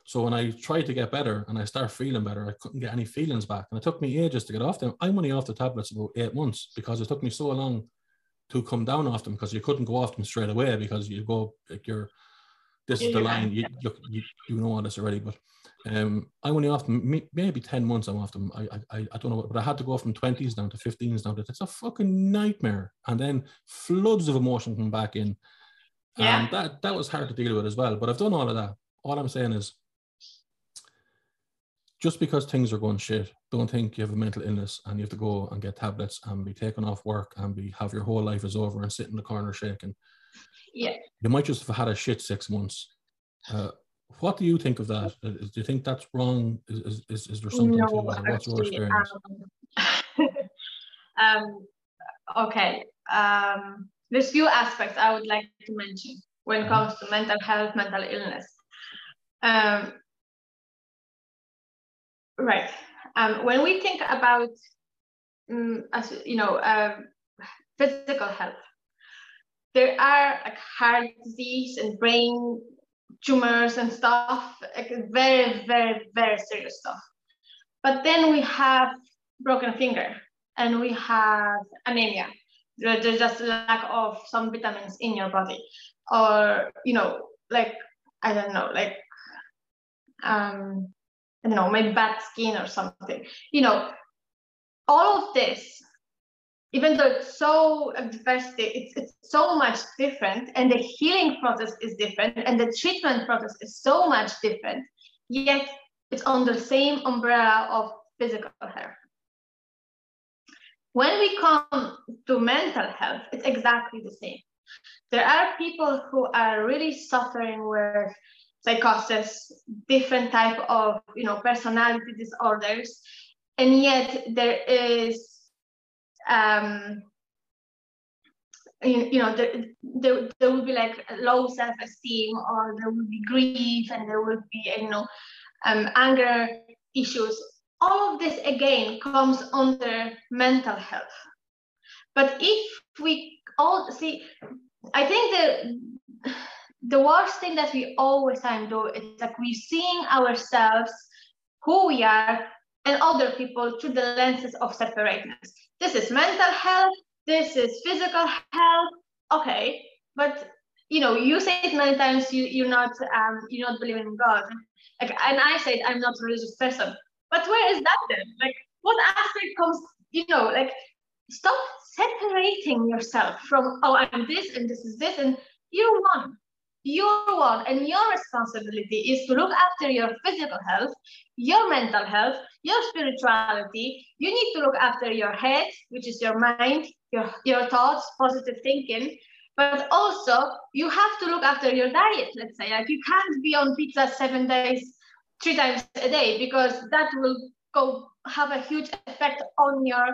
So when I tried to get better and I start feeling better, I couldn't get any feelings back. And it took me ages to get off them. I'm only off the tablets about eight months because it took me so long to come down off them because you couldn't go off them straight away because you go like you're this is the line. You, you, you know all this already but um I'm only off them maybe 10 months I'm off them. I, I I don't know but I had to go from 20s down to 15s now. It's a fucking nightmare. And then floods of emotion come back in. Yeah. and that that was hard to deal with as well but I've done all of that. All I'm saying is just because things are going shit, don't think you have a mental illness and you have to go and get tablets and be taken off work and be have your whole life is over and sit in the corner shaking. Yeah. You might just have had a shit six months. Uh, what do you think of that? Uh, do you think that's wrong? Is, is, is there something no, to that? What's your experience? Um, *laughs* um, okay. Um, there's few aspects I would like to mention when it mm-hmm. comes to mental health, mental illness. Um, Right. Um, when we think about, um, as you know, um, physical health, there are like heart disease and brain tumors and stuff, like very, very, very serious stuff. But then we have broken finger and we have anemia. There's just lack of some vitamins in your body, or you know, like I don't know, like um, I don't know, my bad skin or something. You know, all of this, even though it's so diversity, it's, it's so much different, and the healing process is different, and the treatment process is so much different, yet it's under the same umbrella of physical health. When we come to mental health, it's exactly the same. There are people who are really suffering with psychosis, different type of you know personality disorders, and yet there is um, you, you know there, there, there will be like low self-esteem or there will be grief and there will be you know um, anger issues. All of this again comes under mental health. But if we all see i think that the worst thing that we always time do is like we're seeing ourselves who we are and other people through the lenses of separateness. This is mental health, this is physical health. Okay, but you know, you say it many times. You you're not um you're not believing in God, like, and I said I'm not a religious person. But where is that then? Like, what aspect comes? You know, like stop separating yourself from oh I'm this and this is this and you're one your one and your responsibility is to look after your physical health, your mental health, your spirituality. You need to look after your head, which is your mind, your, your thoughts, positive thinking. But also, you have to look after your diet, let's say. Like, you can't be on pizza seven days, three times a day, because that will go have a huge effect on your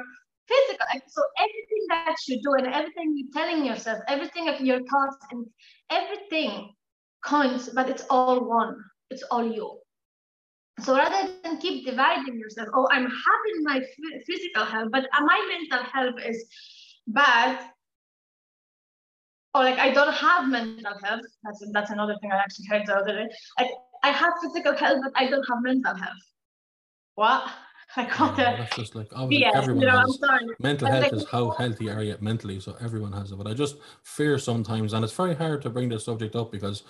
physical. So everything that you do and everything you're telling yourself, everything of your thoughts and everything counts, but it's all one. It's all you. So rather than keep dividing yourself, oh, I'm happy in my physical health, but my mental health is bad. Or like I don't have mental health. That's that's another thing I actually heard the other day. Like I have physical health, but I don't have mental health. What? *laughs* I got yeah, That's just like obviously yeah, everyone you know, has mental health like, is how healthy are you mentally. So everyone has it. But I just fear sometimes, and it's very hard to bring this subject up because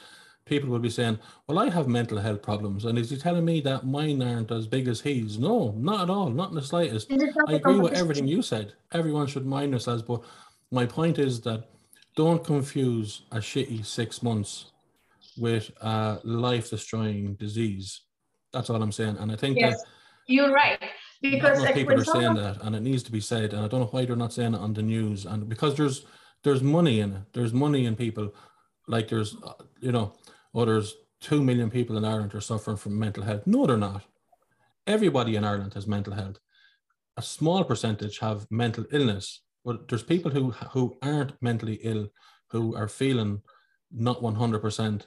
people will be saying, Well, I have mental health problems. And is he telling me that mine aren't as big as his? No, not at all, not in the slightest. I agree with everything you said. Everyone should mind themselves. But my point is that don't confuse a shitty six months with a life destroying disease. That's all I'm saying. And I think yes. that you're right. Because not people are saying that, and it needs to be said. And I don't know why they're not saying it on the news. And because there's there's money in it. There's money in people. Like there's, uh, you know, oh, there's two million people in Ireland are suffering from mental health. No, they're not. Everybody in Ireland has mental health. A small percentage have mental illness, but there's people who who aren't mentally ill, who are feeling not 100%,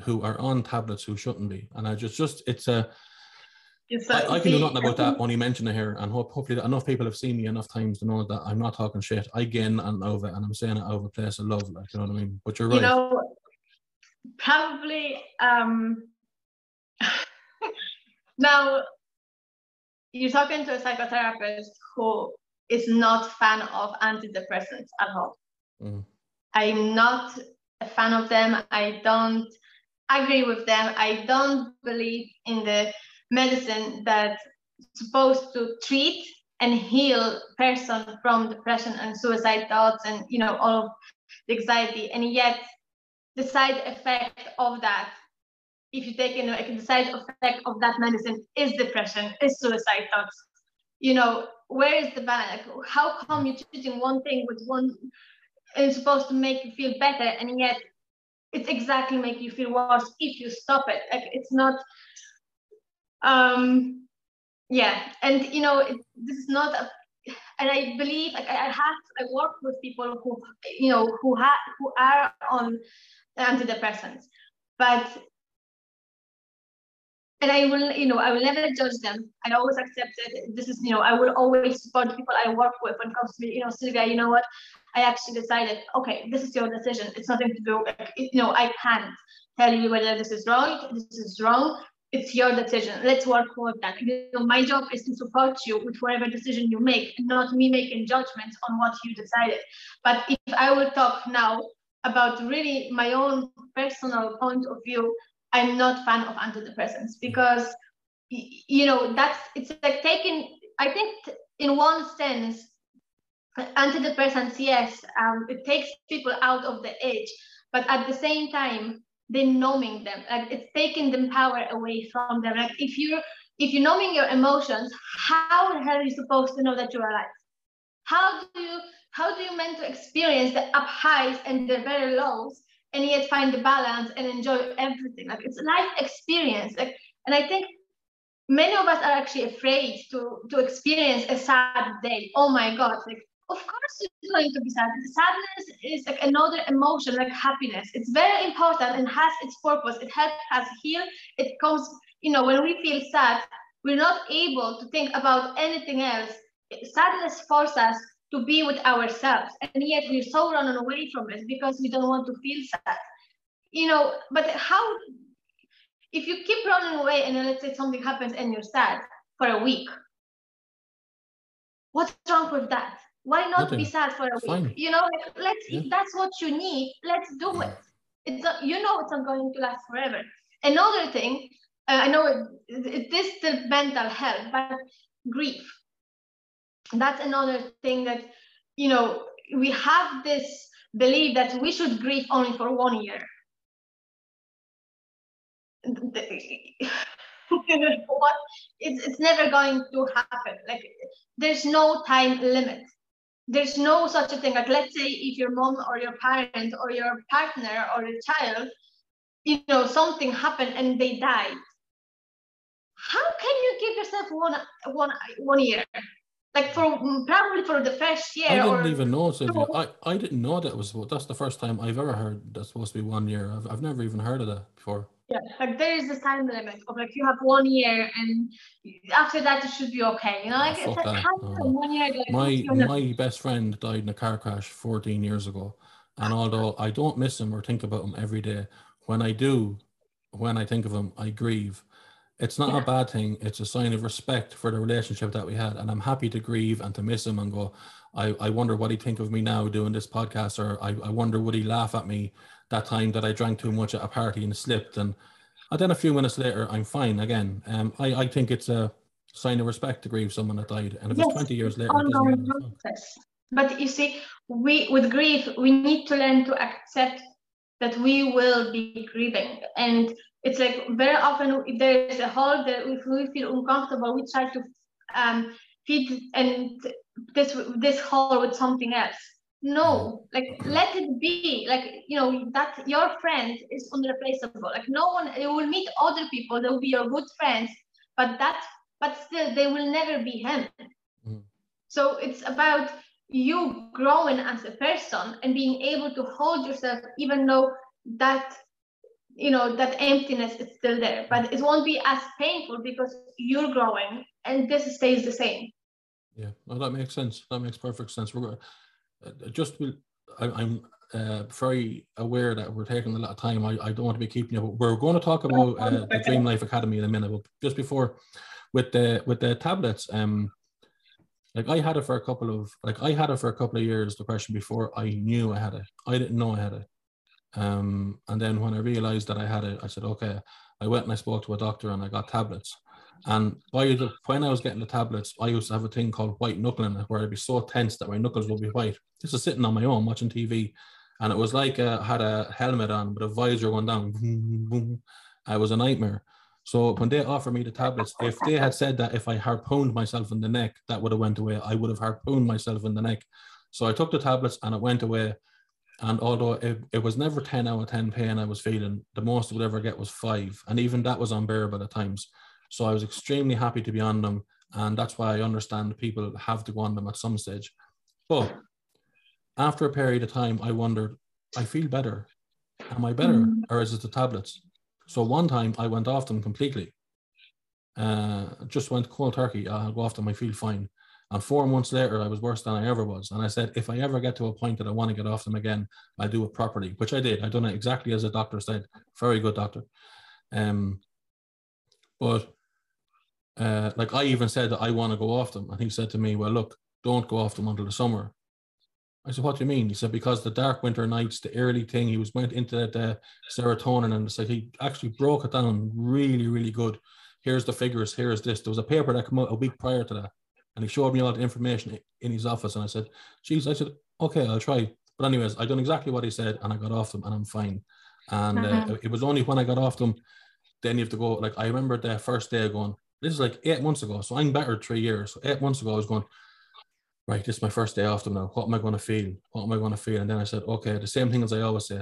who are on tablets who shouldn't be. And I just just it's a I, I, can do nothing about that. when Only mention it here, and hope, hopefully enough people have seen me enough times to know that I'm not talking shit. I gain and over, and I'm saying it over place of love, like you know what I mean. But you're right. You know, probably um, *laughs* now you're talking to a psychotherapist who is not fan of antidepressants at all. Mm. I'm not a fan of them. I don't agree with them. I don't believe in the medicine that's supposed to treat and heal person from depression and suicide thoughts and you know all of the anxiety. And yet the side effect of that if you take in the side effect of that medicine is depression is suicide thoughts. You know where is the balance? Like, how come you're treating one thing with one and it's supposed to make you feel better and yet it's exactly make you feel worse if you stop it? Like it's not um, yeah, and you know, it, this is not a, and I believe like I have I work with people who you know who have who are on antidepressants, but and I will you know I will never judge them. I always accept it. This is you know I will always support people I work with when it comes to you know Sylwia. You know what? I actually decided okay, this is your decision. It's nothing to do. Like, you know I can't tell you whether this is wrong. This is wrong it's your decision. Let's work with that. You know, my job is to support you with whatever decision you make, not me making judgments on what you decided. But if I will talk now about really my own personal point of view, I'm not fan of antidepressants because you know that's it's like taking. I think in one sense, antidepressants, yes, um, it takes people out of the edge, but at the same time, then numbing them like it's taking them power away from them. Like if you're if you're numbing your emotions how the hell are you supposed to know that you're alive? How do you how do you meant to experience the up highs and the very lows and yet find the balance and enjoy everything? Like it's life experience. Like and i think many of us are actually afraid to to experience a sad day. Oh my god like of course it's going to be sad. Sadness is like another emotion, like happiness. It's very important and has its purpose. It helps us heal. It comes, you know, when we feel sad, we're not able to think about anything else. Sadness forces us to be with ourselves, and yet we're so running away from it because we don't want to feel sad. You know, but how if you keep running away and then let's say something happens and you're sad for a week, what's wrong with that? Why not Nothing. be sad for a week? Fine. You know, like, let's yeah. that's what you need. Let's do it. It's a, you know it's not going to last forever. Another thing, uh, I know it, it, this the mental health, but grief. That's another thing that you know we have this belief that we should grieve only for one year. *laughs* what it's, it's never going to happen like there's no time limit there's no such a thing. Like let's say if your mom or your parent or your partner or a child you know something happened and they died. How can you give yourself one one one year? Like for probably for the first year i didn't or, even know Sylwia. I, I didn't know that was that's the first time i've ever heard that's supposed to be one year. I've, I've never even heard of that before yeah, like there is a time limit of like you have one year and after that it should be okay. You know, like it's like oh. one year. Like, my my best friend died in a car crash 14 years ago, and although I don't miss him or think about him every day, when I do, when I think of him, I grieve. It's not yeah. a bad thing. It's a sign of respect for the relationship that we had, and I'm happy to grieve and to miss him and go. I, I wonder what he'd think of me now doing this podcast, or I, I wonder would he laugh at me that time that I drank too much at a party and slipped. And, and then a few minutes later, I'm fine again. Um, I, I think it's a sign of respect to grieve someone that died. And if yes, it's 20 years later, but you see, we with grief, we need to learn to accept that we will be grieving. And it's like very often if there is a hole that if we feel uncomfortable, we try to um, feed and this this hole with something else no like let it be like you know that your friend is unreplaceable. Like no one you will meet other people that will be your good friends but that but still they will never be him. Mm. so it's about you growing as a person and being able to hold yourself even though that you know that emptiness is still there. But it won't be as painful because you're growing and this stays the same. Yeah. Well that makes sense. That makes perfect sense. We're uh, just I, am uh, very aware that we're taking a lot of time. I, I don't want to be keeping you, but we're going to talk about uh, the Dream Life Academy in a minute. But just before, with the with the tablets, um, like I had it for a couple of like I had it for a couple of years depression before I knew I had it. I didn't know I had it. Um, and then when I realized that I had it, I said, okay. I went and I spoke to a doctor and I got tablets. And by the when I was getting the tablets, I used to have a thing called white knuckling, where I'd be so tense that my knuckles would be white. This is sitting on my own watching TV, and it was like uh, I had a helmet on with a visor going down. Boom, boom. I was a nightmare. So when they offered me the tablets, if they had said that if I harpooned myself in the neck, that would have went away. I would have harpooned myself in the neck. So I took the tablets and it went away. And although it, it was never 10 out of 10 pain I was feeling, the most I would ever get was five. And even that was unbearable at times. So I was extremely happy to be on them. And that's why I understand people have to go on them at some stage. But after a period of time, I wondered, I feel better. Am I better mm. or is it the tablets? So one time I went off them completely. Uh, just went cold turkey. I'll go off them. I feel fine. And four months later, I was worse than I ever was. And I said, if I ever get to a point that I want to get off them again, I'll do it properly, which I did. I done it exactly as the doctor said. Very good doctor. Um, but uh, like I even said that I want to go off them, and he said to me, "Well, look, don't go off them until the summer." I said, "What do you mean?" He said, "Because the dark winter nights, the early thing, he was went into the, the serotonin, and it's like he actually broke it down really, really good. Here's the figures. Here's this. There was a paper that came out a week prior to that, and he showed me all the information in his office, and I said, "Geez," I said, "Okay, I'll try." But anyways, I done exactly what he said, and I got off them, and I'm fine. And uh, uh-huh. uh, it was only when I got off them, then you have to go. Like I remember the first day going, this is like eight months ago. So I'm better three years. So eight months ago, I was going, right, this is my first day off them now. What am I going to feel? What am I going to feel? And then I said, okay, the same thing as I always say,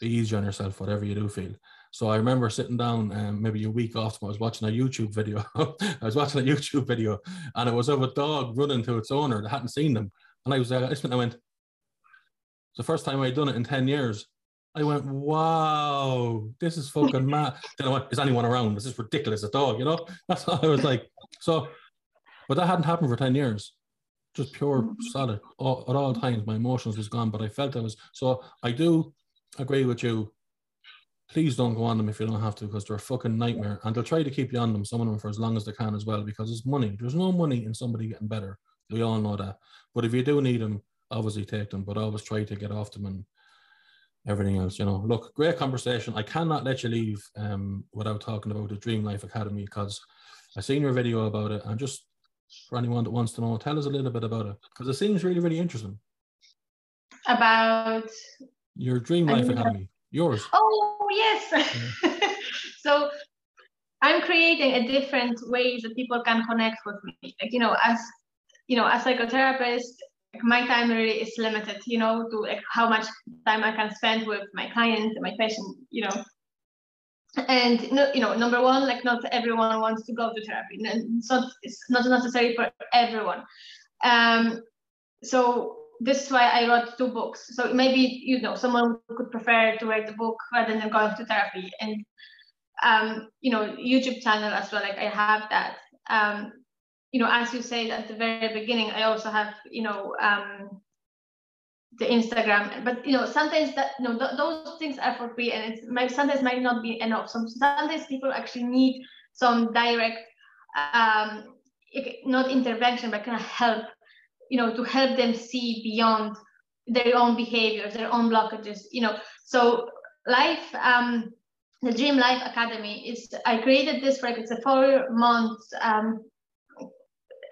be easy on yourself, whatever you do feel. So I remember sitting down um, maybe a week after I was watching a YouTube video. *laughs* I was watching a YouTube video and it was of a dog running to its owner that hadn't seen them. And I was like, I went, it's the first time I'd done it in 10 years. I went, wow, this is fucking mad. Then I went, is anyone around? This is ridiculous. at all, you know? *laughs* That's what I was like. So, but that hadn't happened for 10 years. Just pure solid. All, at all times, my emotions was gone, but I felt I was. So I do agree with you please don't go on them if you don't have to because they're a fucking nightmare. And they'll try to keep you on them, some of them for as long as they can as well, because it's money. There's no money in somebody getting better. We all know that. But if you do need them, obviously take them, but always try to get off them and everything else. You know, look, great conversation. I cannot let you leave um, without talking about the Dream Life Academy because I seen your video about it and just for anyone that wants to know, tell us a little bit about it because it seems really, really interesting. About your Dream Life Academy, yours. Oh yes. Yeah. *laughs* so I'm creating a different ways that people can connect with me. Like you know, as you know, as psychotherapist, my time really is limited. You know, to like how much time I can spend with my clients and my patient. You know, and you know number one like not everyone wants to go to therapy and it's not it's not necessary for everyone um so this is why i wrote two books so maybe you know someone could prefer to write the book rather than going to therapy and um you know youtube channel as well like i have that um you know as you said at the very beginning i also have you know um the Instagram. But you know, sometimes that you know th- those things are for free, and it's might sometimes might not be enough. Some sometimes people actually need some direct, um, not intervention, but kind of help, you know, to help them see beyond their own behaviors, their own blockages. You know, so life. Um, the Dream Life Academy is I created this for like it's a four month um,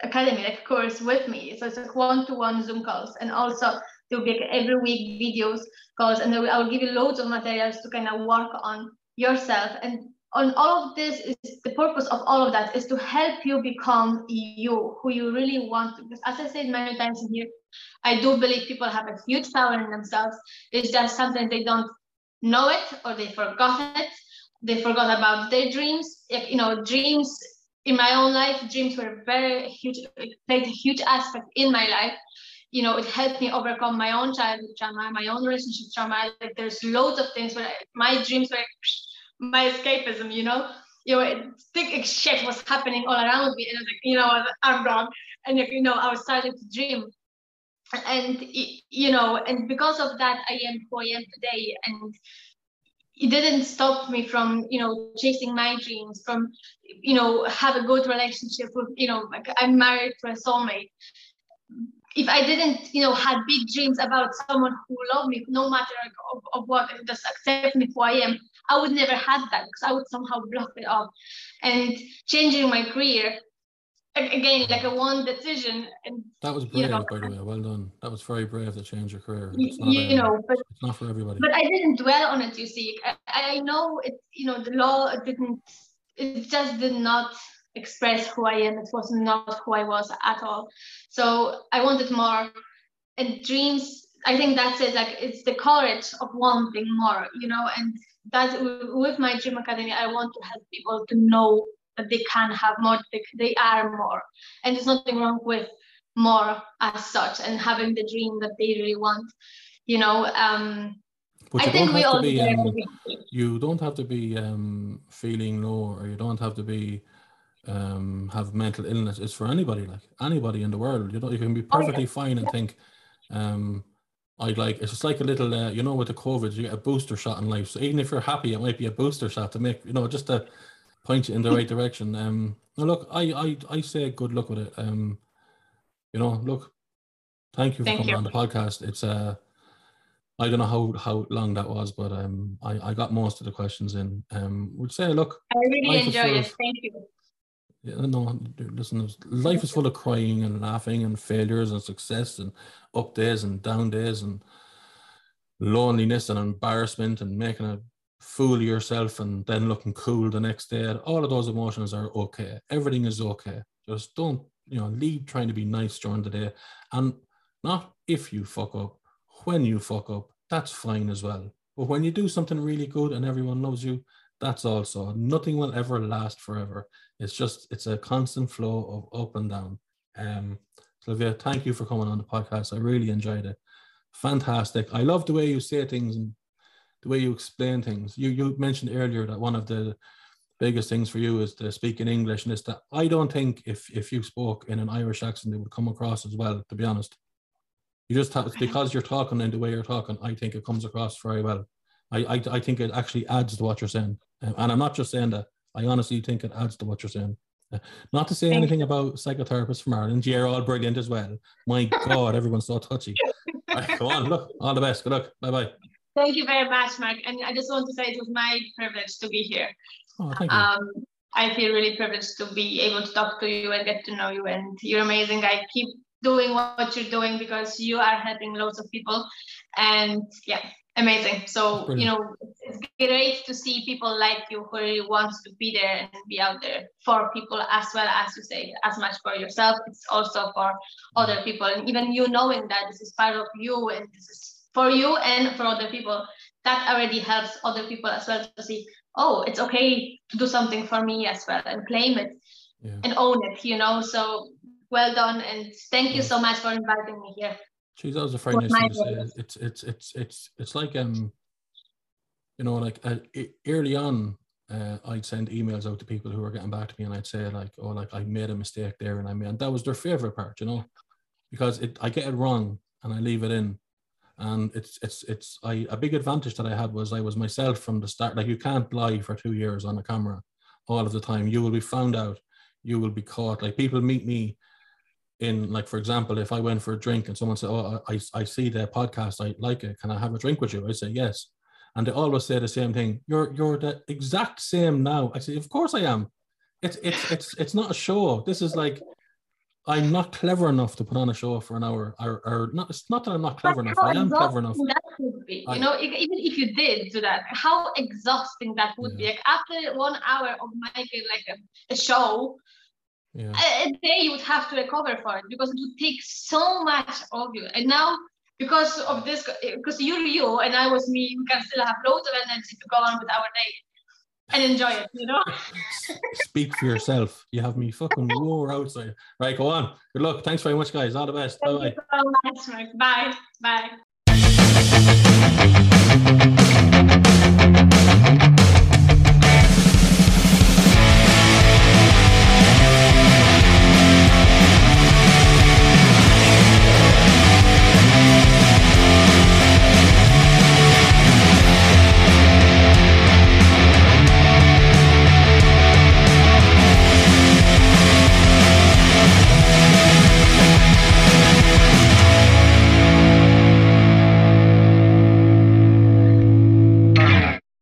academy like course with me. So it's like one to one Zoom calls. And also there'll be every week videos calls and then I'll give you loads of materials to kind of work on yourself. And on all of this is the purpose of all of that is to help you become you who you really want to because as i said many times here i do believe people have a huge power in themselves. It's just sometimes they don't know it or they forgot it. They forgot about their dreams. You know dreams in my own life dreams were very huge played a huge aspect in my life you know, it helped me overcome my own childhood trauma, my own relationship trauma. Like there's loads of things where my dreams were my escapism, you know. You know, it, thick shit was happening all around me, and I was like, you know, I'm wrong, and you know, I was starting to dream, and you know, and because of that, I am who I am today, and it didn't stop me from you know chasing my dreams from you know have a good relationship with you know like i'm married to a soulmate if I didn't, you know, had big dreams about someone who loved me, no matter of, of what, just accept me who I am, I would never have that because I would somehow block it off. And changing my career, again, like a one decision. And that was brave, you know, by the way. Well done. That was very brave to change your career. It's not, you a, know, but it's not for everybody. But I didn't dwell on it. You see, I, I know it. You know, the law didn't. It just did not express who I am. It was not who I was at all. So I wanted more. And dreams, I think that's it. Like it's the courage of wanting more, you know. And that with my Dream Academy, I want to help people to know that they can have more. They, they are more, and there's nothing wrong with more as such and having the dream that they really want. You know. Um, but you I don't have to be. Um, you don't have to be um, feeling low, or you don't have to be um, have mental illness It's for anybody, like anybody in the world. You know, you can be perfectly oh, yeah. fine and think, um, I'd like it's just like a little, uh, you know, with the COVID, you get a booster shot in life. So even if you're happy, it might be a booster shot to make, you know, just to point you in the right direction. Um, now look, I, I, I say good luck with it. Um, you know, look, thank you for thank coming you. on the podcast. It's uh, I don't know how how long that was, but um, I, I got most of the questions in. Um, would say, look, I really enjoy it. Thank you yeah, no, listen, life is full of crying and laughing and failures and success and up days and down days and loneliness and embarrassment and making a fool yourself and then looking cool the next day. All of those emotions are okay. Everything is okay. Just don't, you know, leave trying to be nice during the day. And not if you fuck up, when you fuck up, that's fine as well. But when you do something really good and everyone loves you, that's also nothing will ever last forever. It's just it's a constant flow of up and down. Um, Sylwia, thank you for coming on the podcast. I really enjoyed it. Fantastic. I love the way you say things and the way you explain things. You you mentioned earlier that one of the biggest things for you is to speak in English, and it's that I don't think if if you spoke in an Irish accent, it would come across as well. To be honest, you just have because you're talking in the way you're talking. I think it comes across very well. I, I, I think it actually adds to what you're saying. And I'm not just saying that. I honestly think it adds to what you're saying. Uh, not to say Thank anything about psychotherapists from Ireland. You're all brilliant as well. My *laughs* God, everyone's so touchy. *laughs* Right, go on, look, all the best. Good luck. Bye bye. Thank you very much, Mark. And I just want to say it was my privilege to be here. Oh, thank you. Um, I feel really privileged to be able to talk to you and get to know you. And you're amazing. I keep doing what you're doing because you are helping loads of people. And yeah, amazing. So, Brilliant. you know, it's great to see people like you who really wants to be there and be out there for people as well as you say, as much for yourself. It's also for other people. And even you knowing that this is part of you and this is for you and for other people, that already helps other people as well to see, oh, it's okay to do something for me as well and claim it Yeah. and own it, you know. So well done and thank you Yeah. so much for inviting me here. Geez, that was a very nice thing to say. It's it's it's it's it's like um, you know, like uh, early on, uh, I'd send emails out to people who were getting back to me, and I'd say like, oh, like I made a mistake there, and I made and that was their favorite part, you know, because it I get it wrong and I leave it in, and it's it's it's I a big advantage that I had was I was myself from the start. Like you can't lie for two years on a camera all of the time. You will be found out. You will be caught. Like people meet me in like for example if i went for a drink and someone said oh i, I see the podcast i like it can i have a drink with you i say yes and they always say the same thing you're you're the exact same now i say of course i am it's it's it's it's not a show this is like i'm not clever enough to put on a show for an hour or, or not it's not that i'm not clever enough i am clever enough That would be, I- you know, e- even if you did do that, how exhausting that would be. Like after one hour of making like a, a show, yeah a, a day you would have to recover for it because it would take so much of you. And now, because of this, eh, because you're you and I was me, we can still have loads of energy to go on with our day and enjoy it, you know? *laughs* speak for yourself you have me fucking roar outside right go on good luck thanks very much guys all the best Bye-bye. so much. Bye. Bye.